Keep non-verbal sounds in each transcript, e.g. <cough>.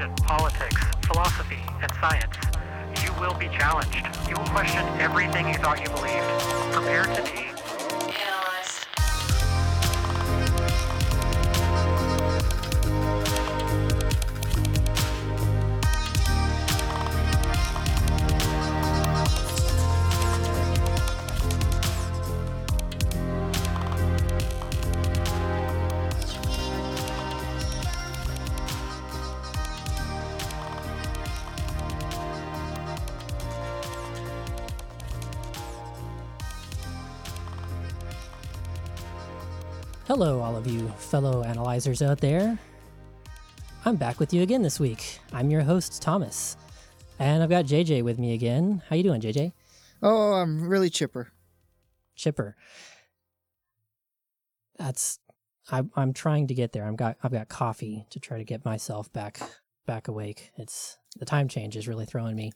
religion, politics, philosophy, and science. You will be challenged. You will question everything you thought you believed. Prepare to be Hello, all of you fellow analyzers out there. I'm back with you again this week. I'm your host, Thomas, and I've got JJ with me again. How you doing, JJ? Oh, I'm really chipper. Chipper. That's I, I'm trying to get there. I'm got I've got coffee to try to get myself back back awake. It's the time change is really throwing me.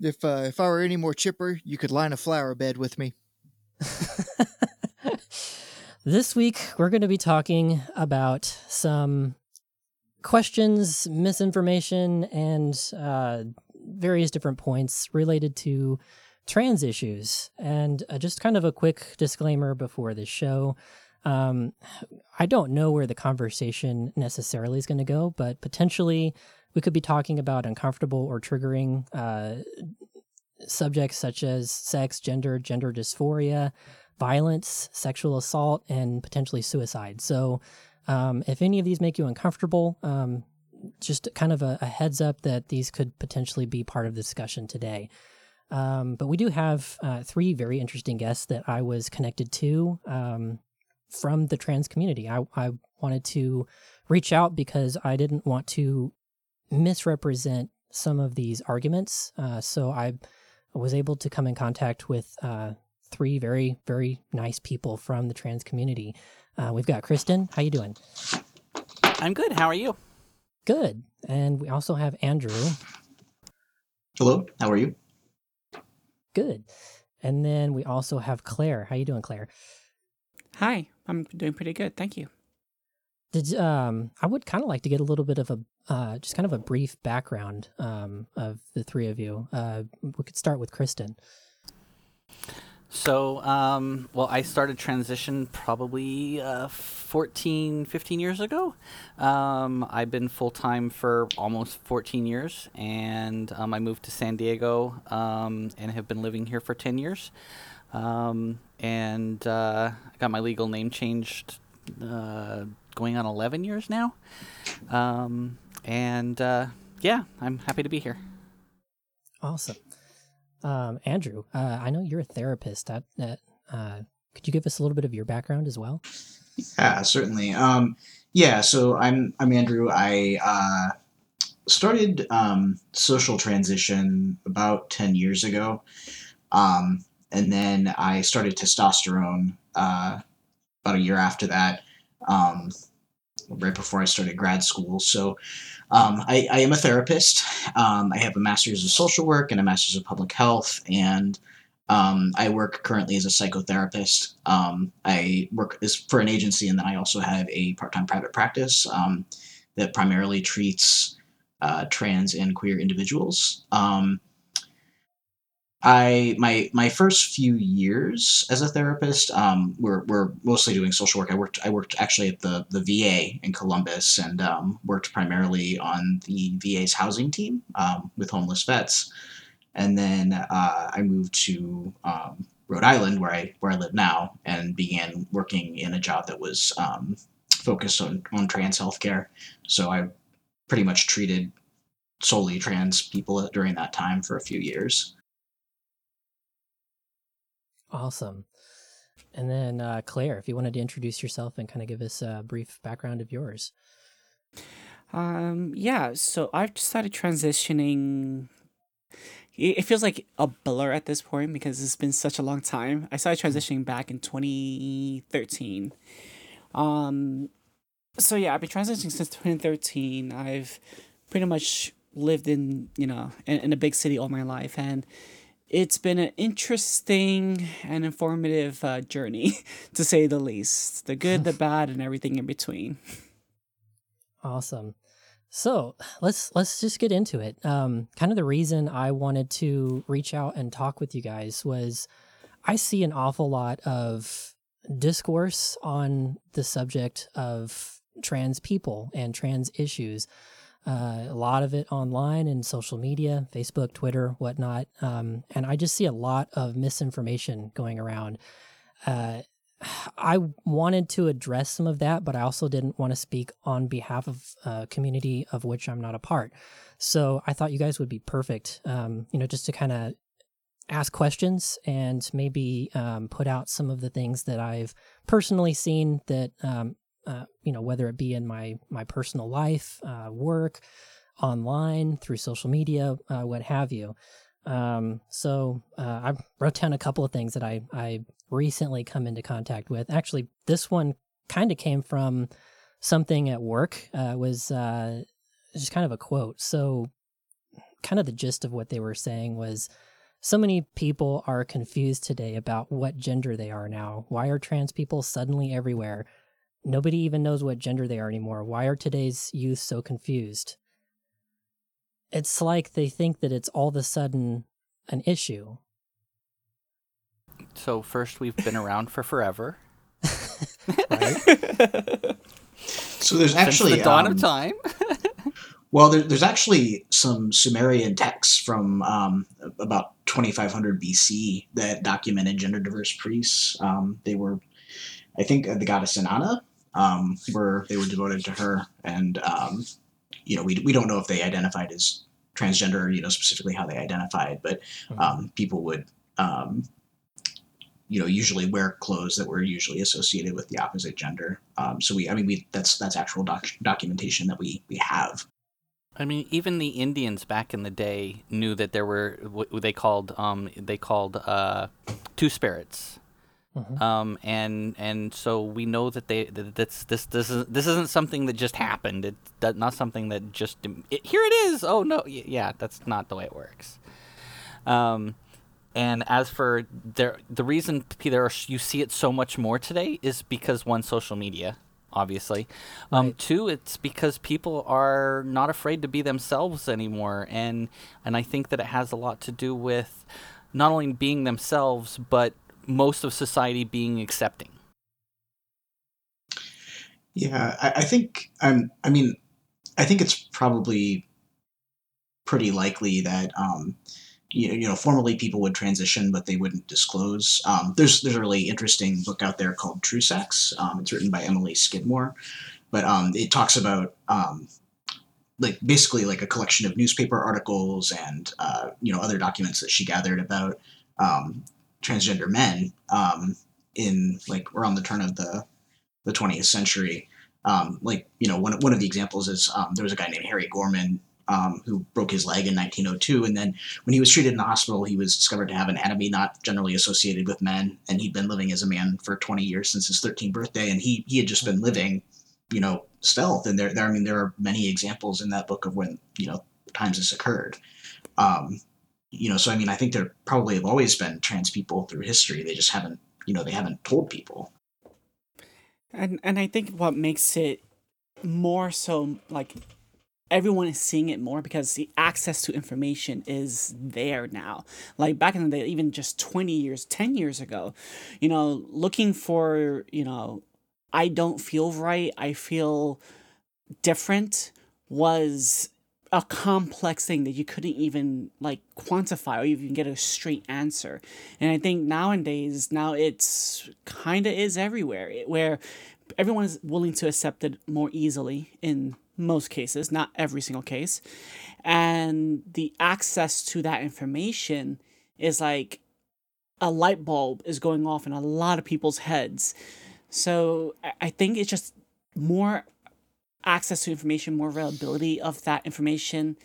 If uh, if I were any more chipper, you could line a flower bed with me. <laughs> this week, we're going to be talking about some questions, misinformation, and uh, various different points related to trans issues. And uh, just kind of a quick disclaimer before this show. Um, I don't know where the conversation necessarily is going to go, but potentially we could be talking about uncomfortable or triggering uh, subjects such as sex, gender, gender dysphoria, violence, sexual assault, and potentially suicide. So, um, if any of these make you uncomfortable, um, just kind of a, a, heads up that these could potentially be part of the discussion today. Um, but we do have uh, three very interesting guests that I was connected to um, from the trans community. I, I wanted to reach out because I didn't want to misrepresent some of these arguments. Uh, so I was able to come in contact with uh, three very, very nice people from the trans community. Uh, we've got Kristen. How you doing? I'm good. How are you? Good. And we also have Andrew. Hello. How are you? Good. And then we also have Claire. How you doing, Claire? Hi. I'm doing pretty good. Thank you. Did um I would kind of like to get a little bit of a uh just kind of a brief background um of the three of you. Uh we could start with Kristen. So, um, well, I started transition probably uh, 14, 15 years ago. Um, I've been full time for almost 14 years, and um, I moved to San Diego um, and have been living here for 10 years. Um, and uh, I got my legal name changed uh, going on 11 years now. Um, and uh, yeah, I'm happy to be here. Awesome. Um, Andrew, uh, I know you're a therapist. At, at, uh, could you give us a little bit of your background as well? Yeah, certainly. Um, yeah, so I'm I'm Andrew. I uh, started um, social transition about ten years ago, um, and then I started testosterone uh, about a year after that, um, right before I started grad school. So um, I, I, am a therapist. Um, I have a master's of social work and a master's of public health, and um, I work currently as a psychotherapist. Um, I work as, for an agency, and then I also have a part-time private practice um, that primarily treats uh, trans and queer individuals. Um, I my my first few years as a therapist um, were were mostly doing social work. I worked I worked actually at the the VA in Columbus and um, worked primarily on the VA's housing team um, with homeless vets. And then uh, I moved to um, Rhode Island where I where I live now and began working in a job that was um, focused on on trans healthcare. So I pretty much treated solely trans people during that time for a few years. Awesome. And then uh, Claire, if you wanted to introduce yourself and kind of give us a brief background of yours. Um, yeah, so I've started transitioning. It feels like a blur at this point because it's been such a long time. I started mm-hmm. transitioning back in 2013. Um, so yeah, I've been transitioning since 2013. I've pretty much lived in, you know, in, in a big city all my life. And it's been an interesting and informative uh, journey, <laughs> to say the least. The good, the <laughs> bad, and everything in between. Awesome. So let's let's just get into it. Um, kind of the reason I wanted to reach out and talk with you guys was I see an awful lot of discourse on the subject of trans people and trans issues. Uh, a lot of it online and social media, Facebook, Twitter, whatnot. Um, and I just see a lot of misinformation going around. Uh, <sighs> I wanted to address some of that, but I also didn't want to speak on behalf of a community of which I'm not a part. So I thought you guys would be perfect, um, you know, just to kind of ask questions and maybe um, put out some of the things that I've personally seen that, um, uh, you know, whether it be in my my personal life, uh, work, online, through social media, uh, what have you. Um, so uh, I wrote down a couple of things that I I recently come into contact with. Actually, this one kind of came from something at work. Uh, was uh, just kind of a quote. So, kind of the gist of what they were saying was. So many people are confused today about what gender they are now. Why are trans people suddenly everywhere? Nobody even knows what gender they are anymore. Why are today's youth so confused? It's like they think that it's all of a sudden an issue. So first, we've been around for forever. So there's actually Since the dawn um, of time. <laughs> Well, there, there's actually some Sumerian texts from um, about 2500 BC that documented gender diverse priests. Um, they were, I think, uh, the goddess Inanna. Um, were they were devoted to her, and um, you know, we we don't know if they identified as transgender, you know, specifically how they identified, but um, people would. Um, you know, usually wear clothes that were usually associated with the opposite gender. Um, so we, I mean, we that's that's actual doc- documentation that we we have. I mean, even the Indians back in the day knew that there were what they called um, they called uh, two spirits, Mhm. um, and and so we know that they that that's this this is this isn't something that just happened. It's that- not something that just it, here it is. Oh no, y- yeah, that's not the way it works. Um, and as for there, the reason there are, you see it so much more today is because one, social media, obviously. Um, Right. two, it's because people are not afraid to be themselves anymore, and and I think that it has a lot to do with not only being themselves, but most of society being accepting. Yeah, I, I think um, I mean, I think it's probably pretty likely that um, you you know, formerly people would transition, but they wouldn't disclose. Um, there's there's a really interesting book out there called True Sex. Um, it's written by Emily Skidmore, but um, it talks about um, like basically like a collection of newspaper articles and uh, you know other documents that she gathered about um, transgender men um, in like around the turn of the the 20th century. Um, like you know, one one of the examples is um, there was a guy named Harry Gorman um, who broke his leg in 1902, and then when he was treated in the hospital, he was discovered to have an anatomy not generally associated with men, and he'd been living as a man for 20 years since his 13th birthday, and he he had just been living, you know, stealth. And there, there I mean, there are many examples in that book of when you know times this occurred. Um, you know, so I mean, I think there probably have always been trans people through history. They just haven't, you know, they haven't told people. And and I think what makes it more so like everyone is seeing it more because the access to information is there now. Like back in the day, even just 20 years, 10 years ago, you know, looking for, you know, I don't feel right, I feel different was a complex thing that you couldn't even like quantify or even get a straight answer. And I think nowadays now it's kind of is everywhere where everyone is willing to accept it more easily in most cases, not every single case. And the access to that information is like a light bulb is going off in a lot of people's heads. So I- think it's just more access to information, more availability of that information,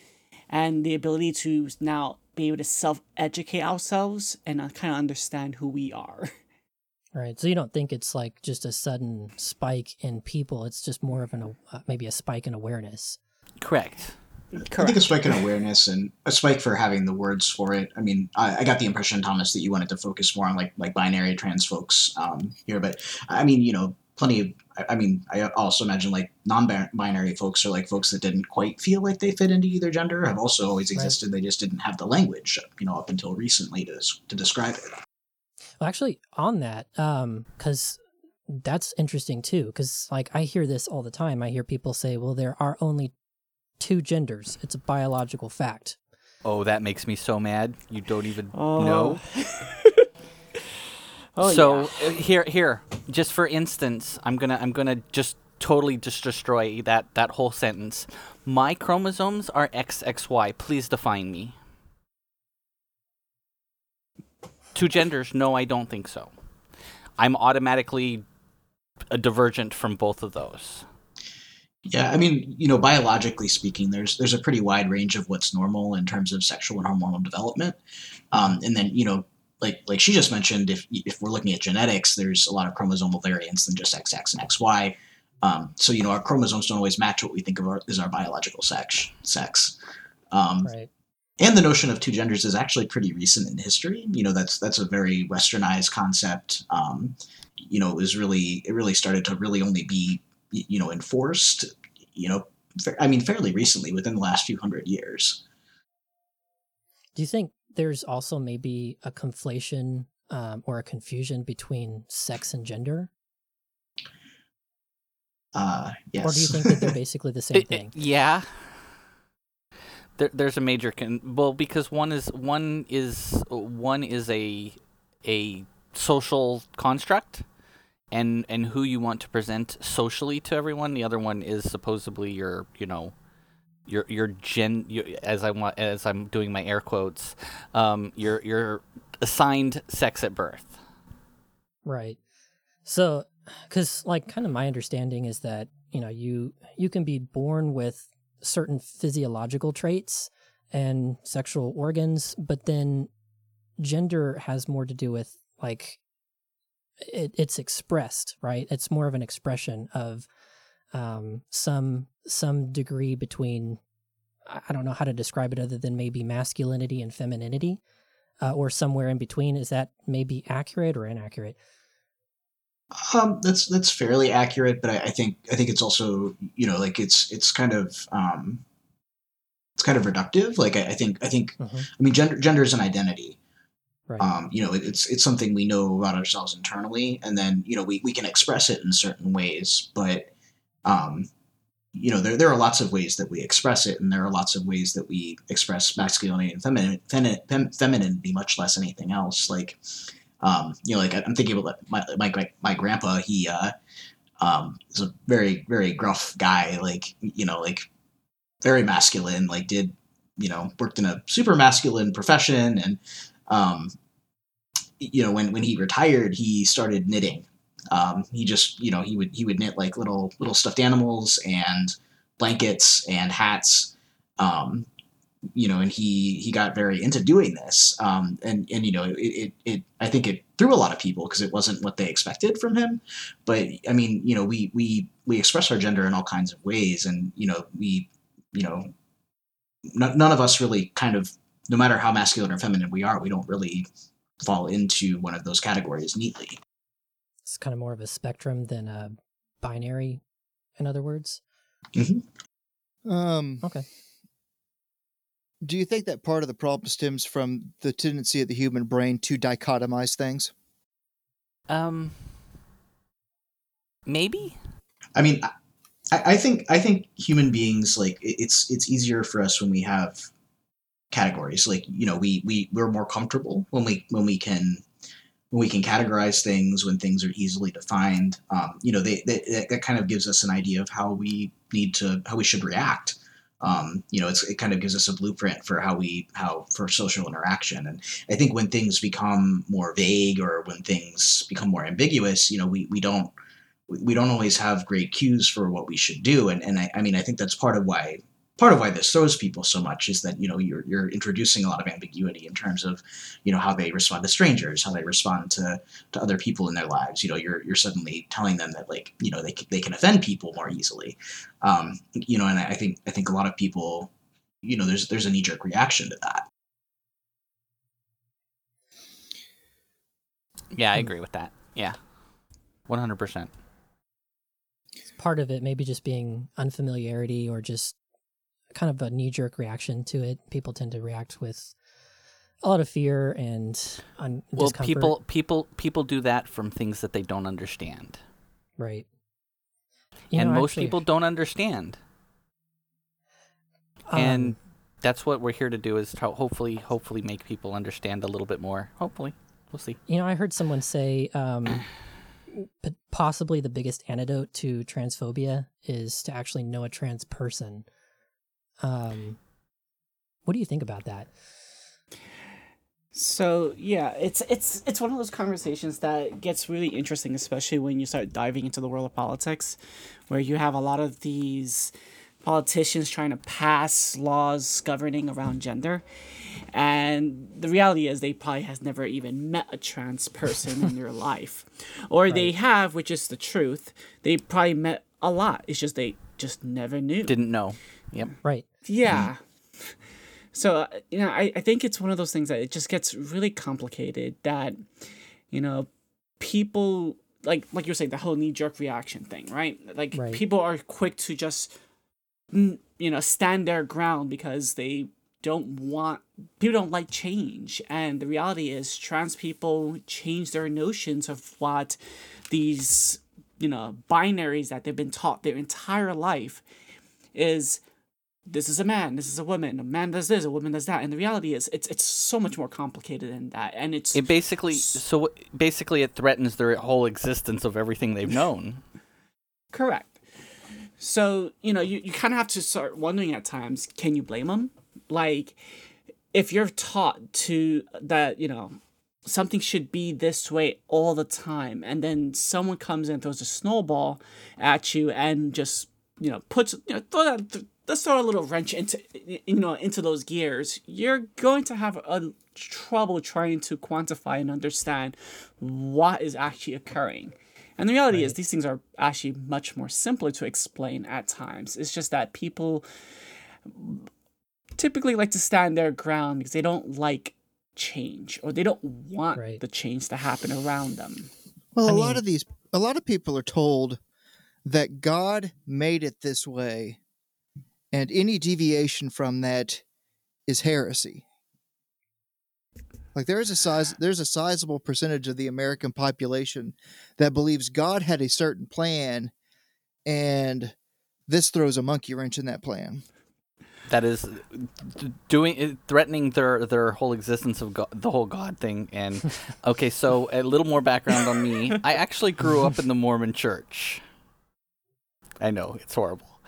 and the ability to now be able to self educate ourselves and kind of understand who we are. <laughs> Right. So you don't think it's like just a sudden spike in people. It's just more of an uh, maybe a spike in awareness. Correct. Correct. I think a spike in awareness and a spike for having the words for it. I mean, I, I got the impression, Thomas, that you wanted to focus more on like like binary trans folks um, here, but I mean, you know, plenty of. I, I mean, I also imagine like non-binary folks or like folks that didn't quite feel like they fit into either gender have also always Right. existed. They just didn't have the language, you know, up until recently to to describe it. Well, actually, on that, um, because that's interesting too. Because like I hear this all the time. I hear people say, "Well, there are only two genders. It's a biological fact." Oh, that makes me so mad. You don't even Oh. know. <laughs> Oh, so yeah. uh, here, here, just for instance, I'm gonna, I'm gonna just totally just destroy that that whole sentence. My chromosomes are XXY. Please define me. Two genders? No, I don't think so. I'm automatically a divergent from both of those. Yeah, I mean, you know, biologically speaking, there's there's a pretty wide range of what's normal in terms of sexual and hormonal development, um, and then you know, like like she just mentioned, if if we're looking at genetics, there's a lot of chromosomal variants than just XX and XY. Um, so you know, our chromosomes don't always match what we think of our, as our biological sex. Sex, um, Right. and the notion of two genders is actually pretty recent in history. You know, that's that's a very westernized concept. Um, you know, it was really it really started to really only be you know enforced. You know, fa- I mean, fairly recently, within the last few hundred years. Do you think there's also maybe a conflation um, or a confusion between sex and gender, Uh, yes. or do you think that they're <laughs> basically the same It- it- thing? yeah. There, there's a major con- well because one is one is one is a a social construct and and who you want to present socially to everyone the other one is supposedly your you know your your gen your, as I want as I'm doing my air quotes um your your assigned sex at birth Right. So, because like kind of my understanding is that you know you you can be born with certain physiological traits and sexual organs, but then gender has more to do with like it, it's expressed, right? It's more of an expression of um, some some degree between I don't know how to describe it other than maybe masculinity and femininity, uh, or somewhere in between. Is that maybe accurate or inaccurate? Um, that's that's fairly accurate, but I, I think I think it's also you know like it's it's kind of um, it's kind of reductive. Like I, I think I think Mhm. I mean gender gender is an identity. Right. Um, you know, it, it's it's something we know about ourselves internally, and then you know we, we can express it in certain ways. But um, you know, there there are lots of ways that we express it, and there are lots of ways that we express masculinity and feminine, femi- fem, femininity, much less anything else. Like, um, you know, like I'm thinking about my my my, my grandpa. He uh, um, is a very very gruff guy. Like, you know, like very masculine. Like, did you know worked in a super masculine profession and um, you know when when he retired he started knitting um, he just you know he would he would knit like little little stuffed animals and blankets and hats. Um, you know and he he got very into doing this. Um, and and you know it, it it I think it threw a lot of people because it wasn't what they expected from him. But I mean you know we we we express our gender in all kinds of ways and you know we you know n- none of us really kind of no matter how masculine or feminine we are, we don't really fall into one of those categories neatly. It's kind of more of a spectrum than a binary, in other words. Um, Okay. do you think that part of the problem stems from the tendency of the human brain to dichotomize things? um maybe I mean, I, I think I think human beings like it's it's easier for us when we have categories. Like you know, we we we're more comfortable when we when we can when we can categorize things when things are easily defined. Um, you know, they, they that- kind of gives us an idea of how we need to how we should react. Um, you know, it kind of gives us a blueprint for how we how for social interaction. And I think when things become more vague or when things become more ambiguous, you know, we we don't we don't always have great cues for what we should do and, and I, I mean i think that's part of why part of why this throws people so much is that you know you're, you're introducing a lot of ambiguity in terms of you know how they respond to strangers how they respond to, to other people in their lives. You know you're, you're suddenly telling them that like you know they, they can offend people more easily. Um, you know and I, I think i think a lot of people you know there's there's a knee-jerk reaction to that. Yeah i Hmm. agree with that. Yeah. 100% part of it maybe just being unfamiliarity or just kind of a knee jerk reaction to it. People tend to react with a lot of fear and un- Well, discomfort. people people people do that from things that they don't understand, right? You and know, most actually, people don't understand. um, and that's what we're here to do is to hopefully hopefully make people understand a little bit more. Hopefully, we'll see. You know, I heard someone say um, <clears throat> possibly the biggest antidote to transphobia is to actually know a trans person. Um, what do you think about that? So yeah, it's it's it's one of those conversations that gets really interesting, especially when you start diving into the world of politics, where you have a lot of these politicians trying to pass laws governing around gender, and the reality is they probably has never even met a trans person in their <laughs> life, or they have, which is the truth. They probably met a lot. It's just they just never knew. Didn't know. Yep. Right. Yeah. So, uh, you know, I, I think it's one of those things that it just gets really complicated that, you know, people like like you're saying the whole knee jerk reaction thing, right? Like Right. people are quick to just you know, stand their ground because they don't want people don't like change and the reality is trans people change their notions of what these you know binaries that they've been taught their entire life is this is a man, this is a woman, a man does this, a woman does that. And the reality is it's it's so much more complicated than that. And it's It basically so basically it threatens their whole existence of everything they've known. <laughs> correct. So, you know, you, you kind of have to start wondering at times, can you blame them? Like, if you're taught to that, you know, something should be this way all the time, and then someone comes in and throws a snowball at you and just, you know, puts, you know, throw that, th- let's throw a little wrench into, you know, into those gears, you're going to have a trouble trying to quantify and understand what is actually occurring. And the reality is, these things are actually much more simpler to explain at times. It's just that people typically like to stand their ground because they don't like change or they don't want Right. the change to happen around them. Well, I a lot of these, a lot of people are told that God made it this way, and any deviation from that is heresy. Like there is a size, there's a sizable percentage of the American population that believes God had a certain plan, and this throws a monkey wrench in that plan. That is doing eh, threatening their their whole existence of God, the whole God thing. And <laughs> okay, so a little more background on me. I actually grew up in the Mormon Church. I know it's horrible.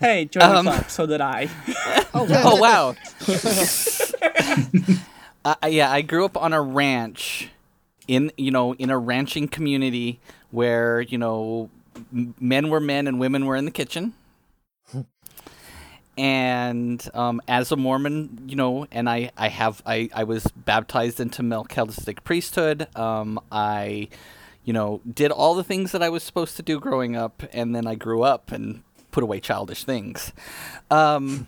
Hey, join Um, the club. So did I. <laughs> oh wow. <laughs> uh, yeah, I grew up on a ranch, in you know in a ranching community where you know men were men and women were in the kitchen. and um, as a Mormon, you know, and I, I have I, I was baptized into Melchizedek priesthood. Um, I, you know, did all the things that I was supposed to do growing up, and then I grew up and put away childish things. Um,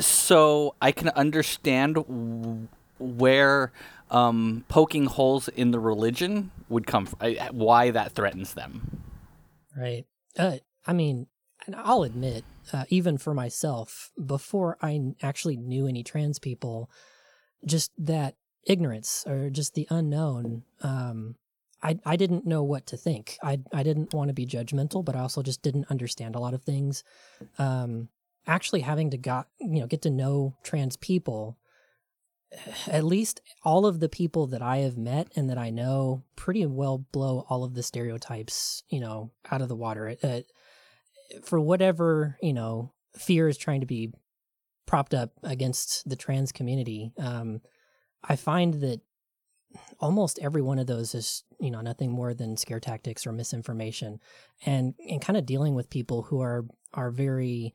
so I can understand w- where um, poking holes in the religion would come from, why that threatens them. Right. Uh, I mean, I'll admit, uh, even for myself, before I actually knew any trans people, just that ignorance or just the unknown, um, I I didn't know what to think. I I didn't want to be judgmental, but I also just didn't understand a lot of things. Um, actually, having to got you know get to know trans people <sighs> at least all of the people that I have met and that I know pretty well blow all of the stereotypes, you know, out of the water. Uh, for whatever, you know, fear is trying to be propped up against the trans community, um, I find that almost every one of those is, you know, nothing more than scare tactics or misinformation and, and kind of dealing with people who are, are very,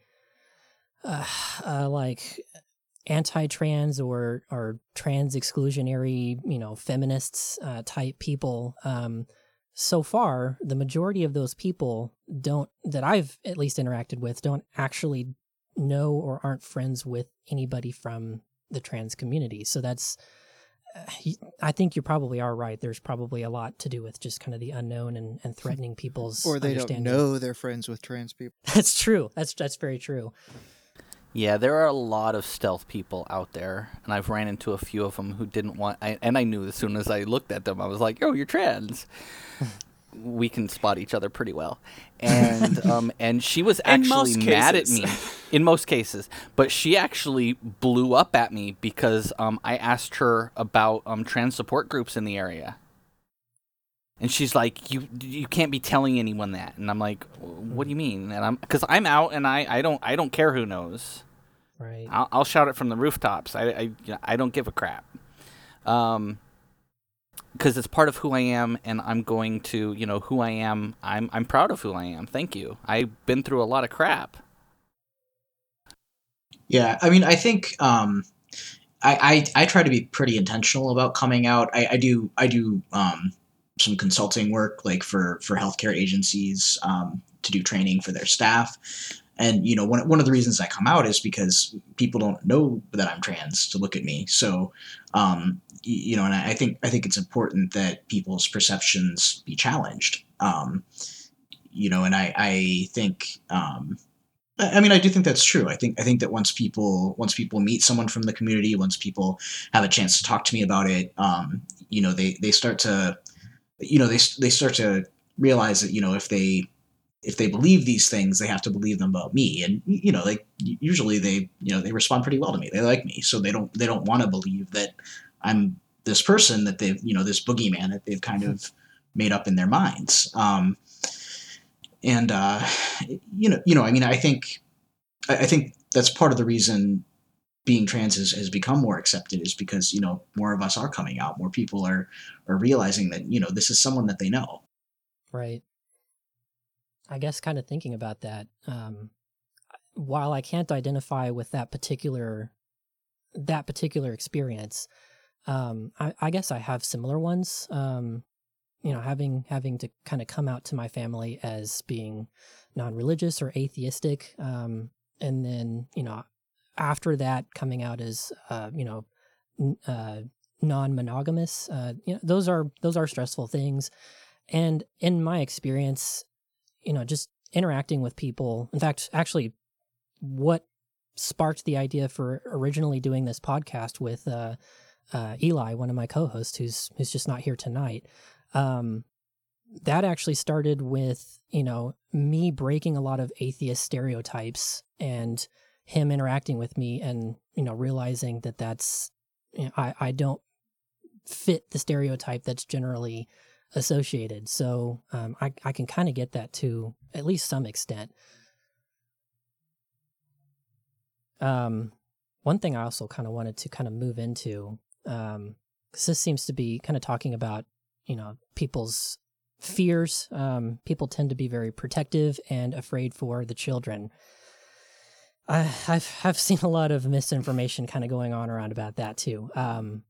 uh, uh, like anti-trans or or trans exclusionary you know feminists uh, type people um so far the majority of those people don't that i've at least interacted with don't actually know or aren't friends with anybody from the trans community so that's I think you probably are right. There's probably a lot to do with just kind of the unknown and, and threatening <laughs> people's or they don't know they're friends with trans people. <laughs> That's true. That's that's very true. Yeah, there are a lot of stealth people out there, and I've ran into a few of them who didn't want. I, and I knew as soon as I looked at them, I was like, "Oh, you're trans." <laughs> we can spot each other pretty well, and um, and she was actually most mad at me in most cases, but she actually blew up at me because um, I asked her about um, trans support groups in the area. And she's like, "You you can't be telling anyone that." And I'm like, "What do you mean?" And I'm because I'm out and I, I don't I don't care who knows. Right. I'll, I'll shout it from the rooftops. I, I, I don't give a crap. Um, because it's part of who I am, and I'm going to, you know, who I am. I'm, I'm proud of who I am. Thank you. I've been through a lot of crap. Yeah, I mean, I think um, I, I I try to be pretty intentional about coming out. I, I do I do um, some consulting work, like for for healthcare agencies um, to do training for their staff. And you know, one one of the reasons I come out is because people don't know that I'm trans to look at me. So, um, you know, and I think I think it's important that people's perceptions be challenged. Um, you know, and I I think um, I mean, I do think that's true. I think I think that once people once people meet someone from the community, once people have a chance to talk to me about it, um, you know, they they start to, you know, they they start to realize that you know if they if they believe these things, they have to believe them about me, and you know, like usually they you know they respond pretty well to me. They like me, so they don't they don't want to believe that I'm this person that they've you know this boogeyman that they've kind of made up in their minds. Um, and uh, you know, you know, I mean, I think, I, think that's part of the reason being trans has, has become more accepted is because you know more of us are coming out, more people are are realizing that you know this is someone that they know. Right. I guess kind of thinking about that, um, while I can't identify with that particular that particular experience, um, I, I guess I have similar ones. Um, you know, having having to kind of come out to my family as being non-religious or atheistic, um, and then you know, after that, coming out as uh, you know, n- uh, non-monogamous. Uh, you know, those are those are stressful things. And in my experience, you know, just interacting with people, in fact, actually, what sparked the idea for originally doing this podcast with uh, uh, Eli, one of my co-hosts, who's who's just not here tonight, um, that actually started with you know me breaking a lot of atheist stereotypes and him interacting with me and you know realizing that that's you know, I I don't fit the stereotype that's generally associated. So um, I, I can kind of get that to at least some extent. Um, one thing I also kind of wanted to kind of move into, um, because this seems to be kind of talking about, you know, people's fears. Um, people tend to be very protective and afraid for the children. I, I've I've seen a lot of misinformation kind of going on around about that too. Um,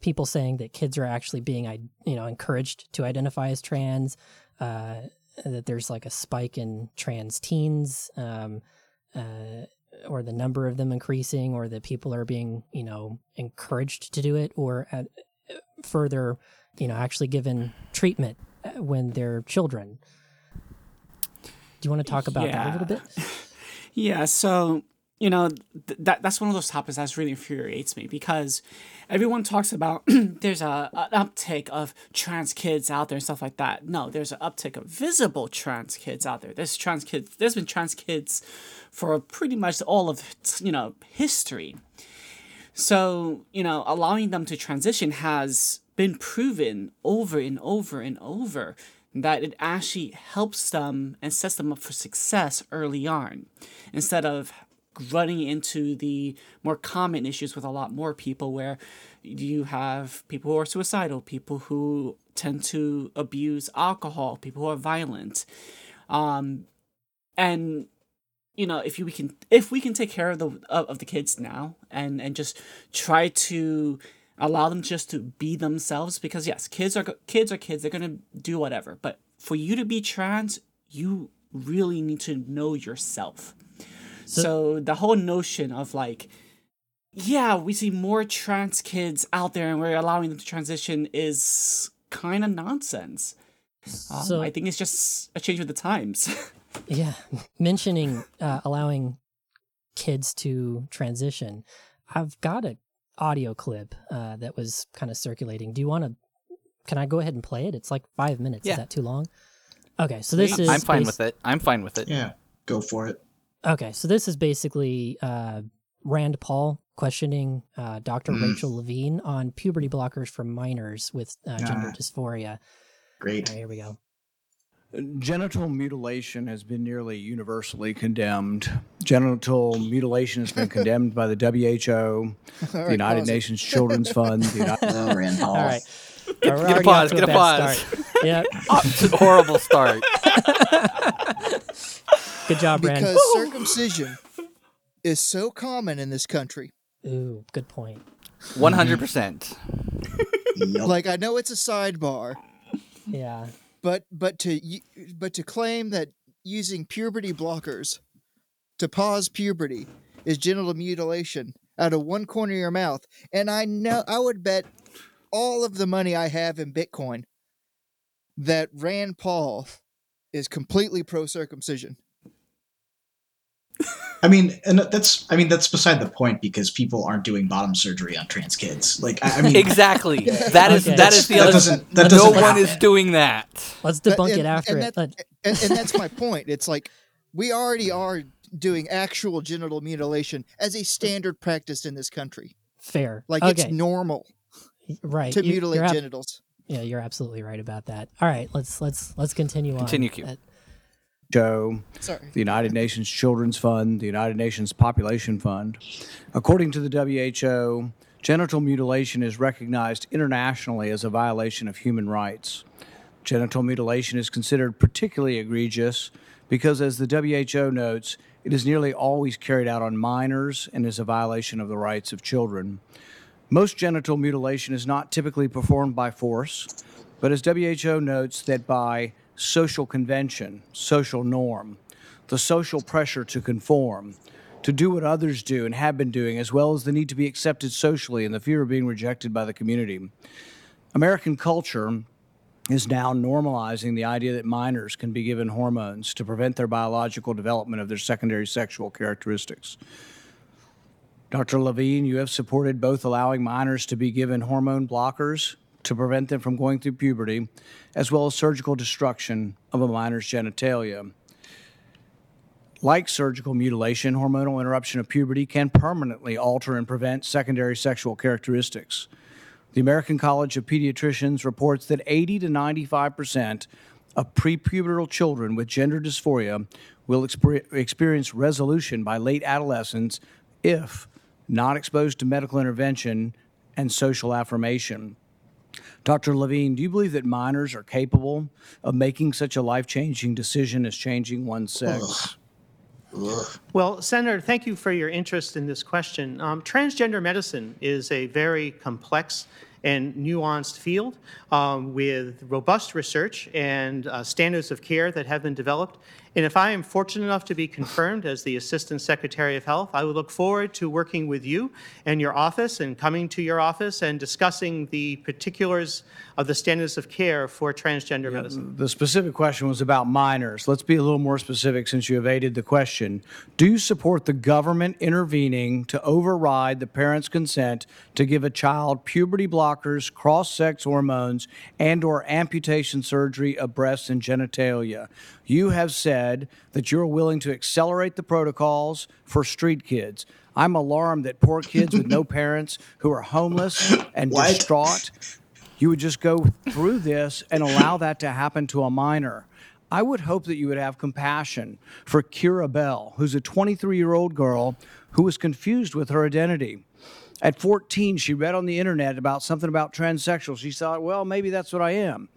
people saying that kids are actually being you know encouraged to identify as trans uh, that there's like a spike in trans teens um, uh, or the number of them increasing or that people are being you know encouraged to do it or at, further you know actually given treatment uh, when they're children do you want to talk about that a little bit <laughs> Yeah, so you know th- that that's one of those topics that really infuriates me because everyone talks about <clears throat> there's a an uptick of trans kids out there and stuff like that. No, there's an uptick of visible trans kids out there. There's trans kids. There's been trans kids for pretty much all of you know history. So, you know, allowing them to transition has been proven over and over and over that it actually helps them and sets them up for success early on instead of running into the more common issues with a lot more people where you have people who are suicidal, people who tend to abuse alcohol, people who are violent. Um, and you know if you, we can if we can take care of the of, of the kids now and and just try to allow them just to be themselves because yes kids are kids are kids they're gonna do whatever but for you to be trans you really need to know yourself so, the whole notion of like yeah, we see more trans kids out there and we're allowing them to transition is kind of nonsense. Um, I think it's just a change with the times. <laughs> Yeah, mentioning uh, allowing kids to transition. I've got a audio clip uh, that was kind of circulating. Do you want to? Can I go ahead and play it? It's like five minutes. Yeah. Is that too long? Okay, so this is. I'm fine bas- with it. I'm fine with it. Yeah, go for it. Okay, so this is basically uh, Rand Paul questioning uh, Dr. Mm. Rachel Levine on puberty blockers for minors with uh, gender Ah. dysphoria. Great. right, here we go. Genital mutilation has been nearly universally condemned. Genital mutilation has been condemned by the WHO, <laughs> All the United pause. Nations Children's Fund, the United <laughs> Rand Paul. All right. Get, We're get a pause. Get a bad pause. start. Yep. <laughs> Off to a horrible start. Good job, Rand. Because circumcision is so common in this country. Ooh, good point. One hundred percent. Yup. Like I know it's a sidebar, Yeah. But but to but to claim that using puberty blockers to pause puberty is genital mutilation out of one corner of your mouth, and I know I would bet all of the money I have in Bitcoin that Rand Paul is completely pro circumcision. I mean, and that's I mean that's beside the point because people aren't doing bottom surgery on trans kids. Like I, I mean, Exactly. <laughs> That is Okay. that is the That other. doesn't- that no doesn't one happen. is doing that. Let's That- debunk and- it after and it. that- and, and that's my point. It's like we already are doing actual genital mutilation as a standard practice in this country. fair. Like okay. it's normal right. to You- mutilate ab- genitals. Yeah, you're absolutely right about that. All right, let's let's let's continue on. Continue, Sorry. the United Nations Children's Fund, the United Nations Population Fund. According to the WHO, genital mutilation is recognized internationally as a violation of human rights. Genital mutilation is considered particularly egregious because, as the WHO notes, it is nearly always carried out on minors and is a violation of the rights of children. Most genital mutilation is not typically performed by force, but as WHO notes that by social convention, social norm, the social pressure to conform, to do what others do and have been doing, as well as the need to be accepted socially and the fear of being rejected by the community. American culture is now normalizing the idea that minors can be given hormones to prevent their biological development of their secondary sexual characteristics. Dr. Levine, you have supported both allowing minors to be given hormone blockers to prevent them from going through puberty, as well as surgical destruction of a minor's genitalia. Like surgical mutilation, hormonal interruption of puberty can permanently alter and prevent secondary sexual characteristics. The American College of Pediatricians reports that 80 to 95 percent of prepubertal children with gender dysphoria will exper- experience resolution by late adolescence if not exposed to medical intervention and social affirmation. Dr. Levine, do you believe that minors are capable of making such a life changing decision as changing one's sex? Ugh. Well, Senator, thank you for your interest in this question. Um, transgender medicine is a very complex and nuanced field um, with robust research and uh, standards of care that have been developed. And if I am fortunate enough to be confirmed as the Assistant Secretary of Health, I would look forward to working with you and your office and coming to your office and discussing the particulars of the standards of care for transgender medicine. The specific question was about minors. Let's be a little more specific since you evaded the question. Do you support the government intervening to override the parent's consent to give a child puberty blockers, cross-sex hormones, and or amputation surgery of breasts and genitalia? You have said that you're willing to accelerate the protocols for street kids. I'm alarmed that poor kids with no <laughs> parents who are homeless and What? distraught you would just go through this and allow that to happen to a minor. I would hope that you would have compassion for Keira Bell, who's a 23 year old girl who was confused with her identity. At 14, she read on the internet about something about transsexual. She thought, well, maybe that's what I am.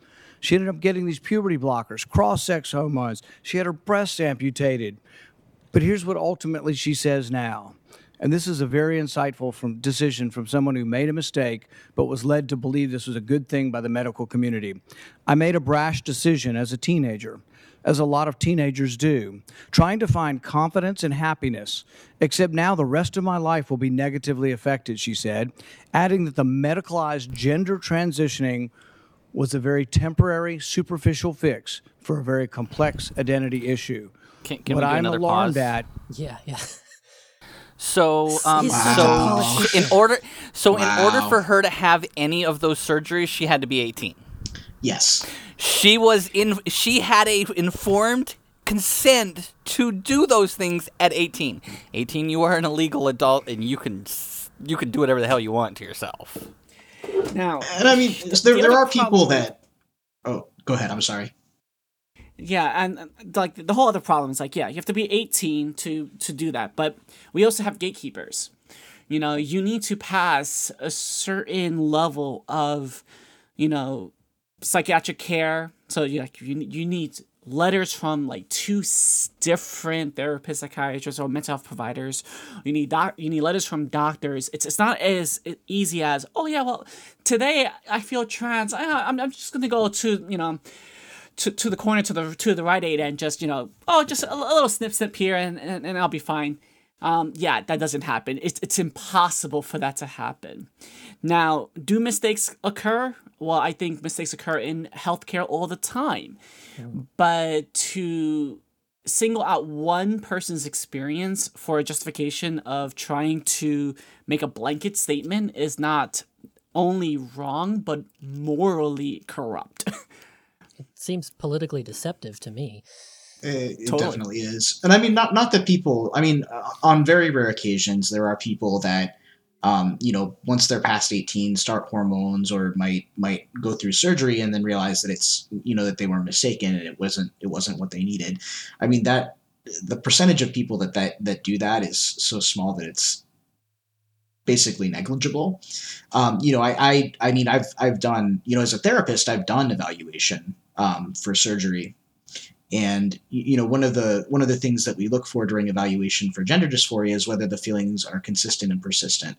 She ended up getting these puberty blockers, cross sex hormones. She had her breasts amputated. But here's what ultimately she says now And this is a very insightful from, decision from someone who made a mistake but was led to believe this was a good thing by the medical community. I made a brash decision as a teenager, as a lot of teenagers do, trying to find confidence and happiness, except now the rest of my life will be negatively affected, she said, adding that the medicalized gender transitioning was a very temporary, superficial fix for a very complex identity issue. Can, can what we do I'm another alarmed pause? at Yeah, yeah. So, um, He's such a so in order, so in order Wow. for her to have any of those surgeries, she had to be 18. Yes. She was in. She had a informed consent to do those things at 18. 18, you are an illegal adult, and you can s- you can do whatever the hell you want to yourself. Now, And I mean, there, the there are people problem- that. Oh, go ahead. I'm sorry. Yeah, and uh, like the whole other problem is like, yeah, you have to be 18 to to do that, but we also have gatekeepers. You know, you need to pass a certain level of, you know, psychiatric care. So you like you you need letters from like two different therapists, psychiatrists, or mental health providers. You need doc- you need letters from doctors. It's it's not as easy as oh yeah, well today I feel trans. I, I'm I'm just gonna go to you know to, to the corner to the to the Rite Aid and just you know oh just a, a little snip snip here and, and, and I'll be fine. Um, yeah, that doesn't happen. It's it's impossible for that to happen. Now, do mistakes occur? Well, I think mistakes occur in healthcare all the time. But to single out one person's experience for a justification of trying to make a blanket statement is not only wrong but morally corrupt. It seems politically deceptive to me. It, it Totally. definitely is, and I mean, not not that people. I mean, uh, on very rare occasions, there are people that, um, you know, once they're past eighteen, start hormones or might might go through surgery and then realize that it's you know that they were mistaken and it wasn't it wasn't what they needed. I mean that the percentage of people that that that do that is so small that it's basically negligible. Um, you know, I, I I mean I've I've done you know as a therapist I've done evaluation um, for surgery and you know one of the one of the things that we look for during evaluation for gender dysphoria is whether the feelings are consistent and persistent.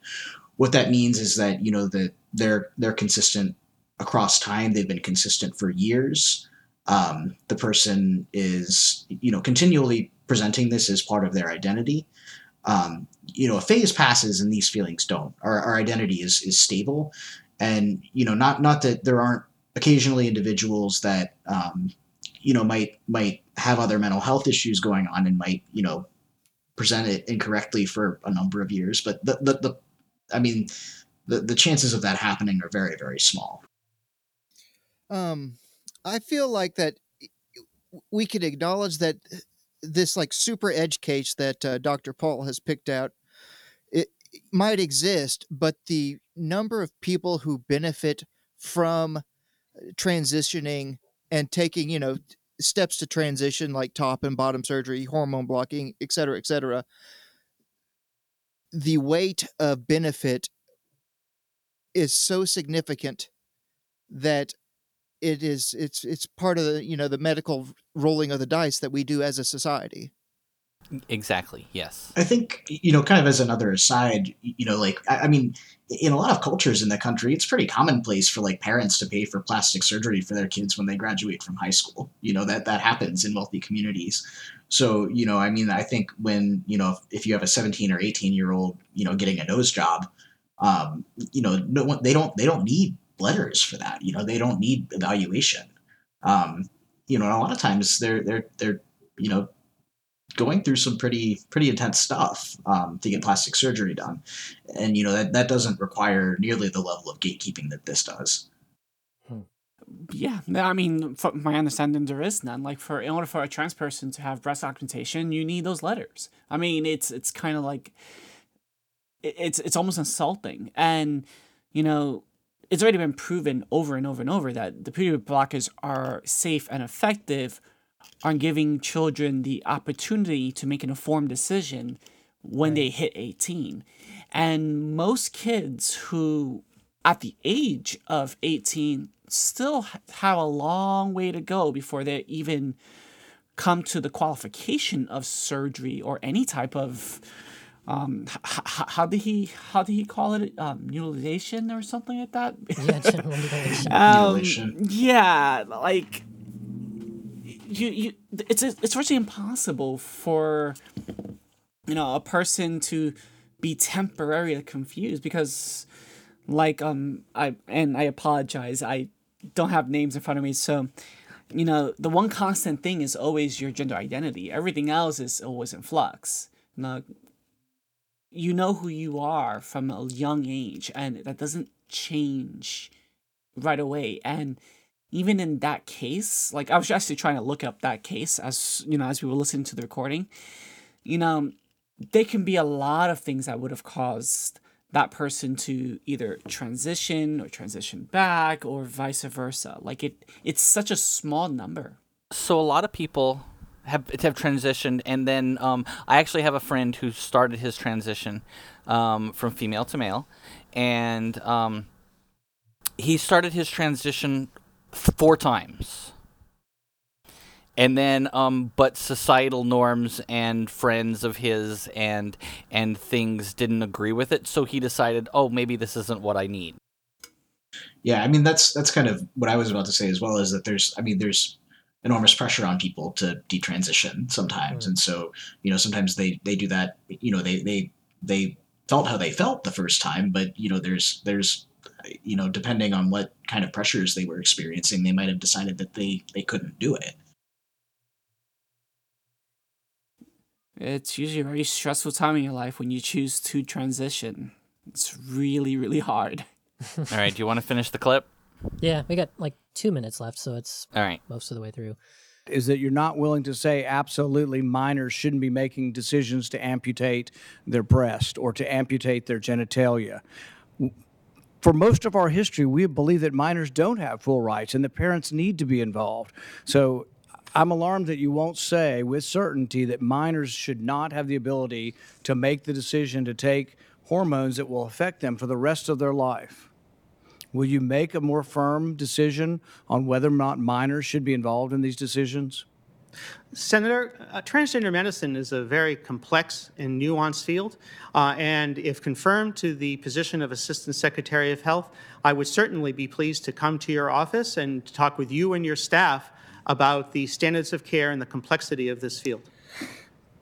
What that means is that you know that they're they're consistent across time. They've been consistent for years. Um, the person is you know continually presenting this as part of their identity. Um, you know a phase passes and these feelings don't. Our, our identity is is stable. And you know not not that there aren't occasionally individuals that um, you know might might have other mental health issues going on and might you know present it incorrectly for a number of years. But the the, the i mean the, the chances of that happening are very very small. Um i feel like that we could acknowledge that this like super edge case that uh, dr paul has picked out it might exist but the number of people who benefit from transitioning and taking you know steps to transition like top and bottom surgery hormone blocking et cetera et cetera. The weight of benefit is so significant that it is it's it's part of the you know the medical rolling of the dice that we do as a society Exactly. Yes. I think you know, kind of as another aside, you know, like I, I mean, in a lot of cultures in the country, it's pretty commonplace for like parents to pay for plastic surgery for their kids when they graduate from high school. You know that that happens in wealthy communities. So you know, I mean, I think when you know, if, if you have a 17 or 18 year old, you know, getting a nose job, um, you know, no one, they don't they don't need letters for that. You know, they don't need evaluation. Um, you know, and a lot of times they're they're they're you know going through some pretty pretty intense stuff um, to get plastic surgery done, and you know that that doesn't require nearly the level of gatekeeping that this does. Yeah, I mean, from my understanding, there is none. Like, for in order for a trans person to have breast augmentation, you need those letters. I mean, it's it's kind of like it's it's almost insulting, and you know, it's already been proven over and over and over that the puberty blockers are safe and effective on giving children the opportunity to make an informed decision when they hit 18. And most kids who, at the age of 18, still have a long way to go before they even come to the qualification of surgery or any type of um h- h- how did he how did he call it um mutilation or something like that Yeah, mutilation. <laughs> um, Mutilation. yeah like you you it's it's virtually impossible for you know a person to be temporarily confused because like um i and i apologize i don't have names in front of me so you know the one constant thing is always your gender identity. Everything else is always in flux. Now you know who you are from a young age and that doesn't change right away. And even in that case like i was actually trying to look up that case as you know as we were listening to the recording. You know there can be a lot of things that would have caused that person to either transition or transition back or vice versa. Like it it's such a small number. So a lot of people have have transitioned, and then um, I actually have a friend who started his transition um, from female to male, and um, he started his transition four times. And then, um, but societal norms and friends of his and and things didn't agree with it, so he decided, oh, maybe this isn't what I need. Yeah, I mean that's that's kind of what I was about to say as well. Is that there's, I mean, there's enormous pressure on people to detransition sometimes, and so you know sometimes they they do that. You know, they they they felt how they felt the first time, but you know there's there's you know depending on what kind of pressures they were experiencing, they might have decided that they they couldn't do it. it's usually a very stressful time in your life when you choose to transition it's really really hard <laughs> All right, do you want to finish the clip? Yeah, we got like two minutes left, so it's All right. most of the way through. is that you're not willing to say absolutely minors shouldn't be making decisions to amputate their breast or to amputate their genitalia. For most of our history, we believe that minors don't have full rights and the parents need to be involved. So I'm alarmed that you won't say with certainty that minors should not have the ability to make the decision to take hormones that will affect them for the rest of their life. Will you make a more firm decision on whether or not minors should be involved in these decisions? Senator, uh, transgender medicine is a very complex and nuanced field, uh, and if confirmed to the position of Assistant Secretary of Health, I would certainly be pleased to come to your office and talk with you and your staff about the standards of care and the complexity of this field.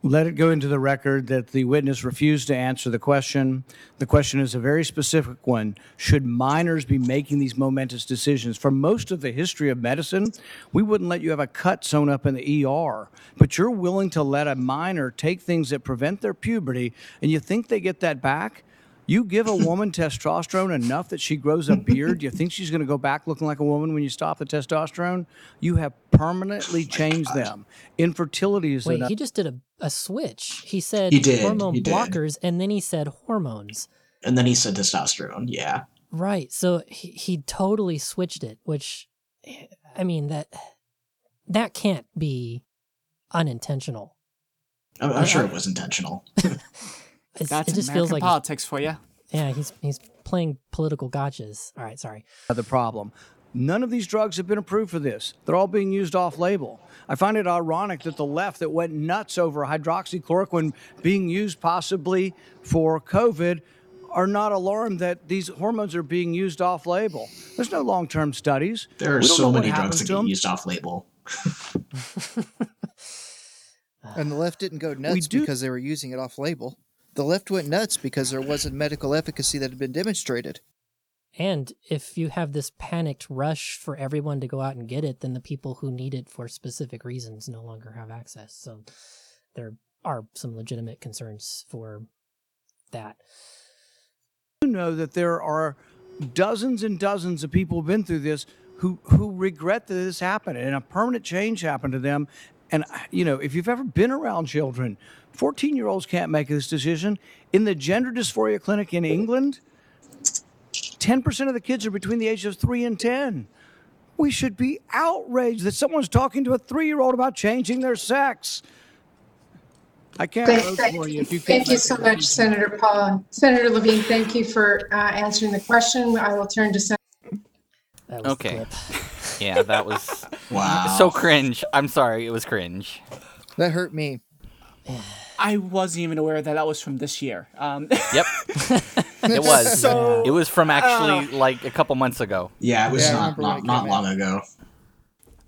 Let it go into the record that the witness refused to answer the question. The question is a very specific one. Should minors be making these momentous decisions? For most of the history of medicine, we wouldn't let you have a cut sewn up in the ER, but you're willing to let a minor take things that prevent their puberty, and you think they get that back? You give a woman <laughs> testosterone enough that she grows a beard, you think she's going to go back looking like a woman when you stop the testosterone? You have permanently changed them. Infertility is Wait, enough. he just did a, a switch. He said He did, hormone he did. blockers, and then he said hormones. And then he said testosterone. Yeah. Right. So he, he totally switched it, which, I mean, that that can't be unintentional. I'm, I'm sure it was intentional. <laughs> <laughs> It's, that's it just American feels like, politics for you yeah, he's he's playing political gotchas. All right, sorry. the problem. None of these drugs have been approved for this. They're all being used off label. I find it ironic that the left that went nuts over hydroxychloroquine being used possibly for COVID are not alarmed that these hormones are being used off label. There's no long term studies. There are so many drugs that get used off label. <laughs> And the left didn't go nuts do- because they were using it off label. The left went nuts because there wasn't medical efficacy that had been demonstrated. And if you have this panicked rush for everyone to go out and get it, then the people who need it for specific reasons no longer have access. So there are some legitimate concerns for that. You know that there are dozens and dozens of people who've been through this who, who regret that this happened and a permanent change happened to them. And, you know, if you've ever been around children, 14 year olds can't make this decision. In the gender dysphoria clinic in England, 10% of the kids are between the ages of 3 and 10. We should be outraged that someone's talking to a three year old about changing their sex. I can't Thank, vote for you if you can't. thank you so much, decision. Senator Paul. Senator Levine, thank you for uh, answering the question. I will turn to Senator. That was Okay. clip. <laughs> Yeah, that was <laughs> Wow. so cringe. I'm sorry, it was cringe. That hurt me. I, I wasn't even aware that that was from this year. Um, Yep, <laughs> it was. So, it was from actually like a couple months ago. Yeah, it was Yeah, not not, not came long ago.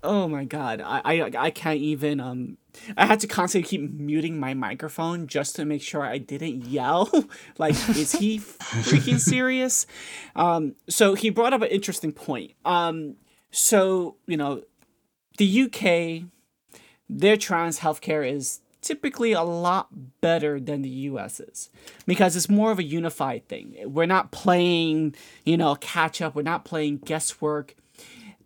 oh my god, I, I I can't even. Um, I had to constantly keep muting my microphone just to make sure I didn't yell. <laughs> like, is he freaking serious? Um, so he brought up an interesting point. Um, so you know, the UK, their trans healthcare is typically a lot better than the US is because it's more of a unified thing. We're not playing, you know, catch up, we're not playing guesswork.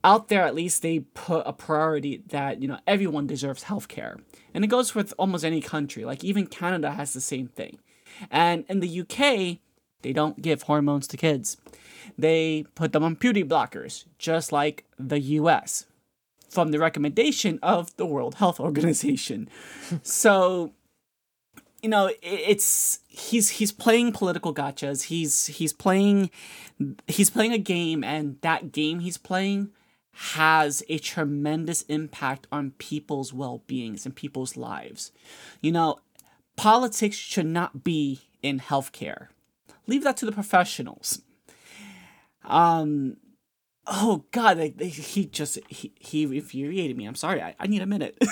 Out there, at least, they put a priority that, you know, everyone deserves healthcare. And it goes with almost any country. Like, even Canada has the same thing. And in the UK, they don't give hormones to kids. They put them on puberty blockers, just like the US, from the recommendation of the World Health Organization. so, you know, it's he's he's playing political gotchas. He's he's playing he's playing a game, and that game he's playing has a tremendous impact on people's well-beings and people's lives. You know, politics should not be in healthcare. Leave that to the professionals. Um oh god, they, he just he, he infuriated me. I'm sorry. I, I need a minute. <laughs>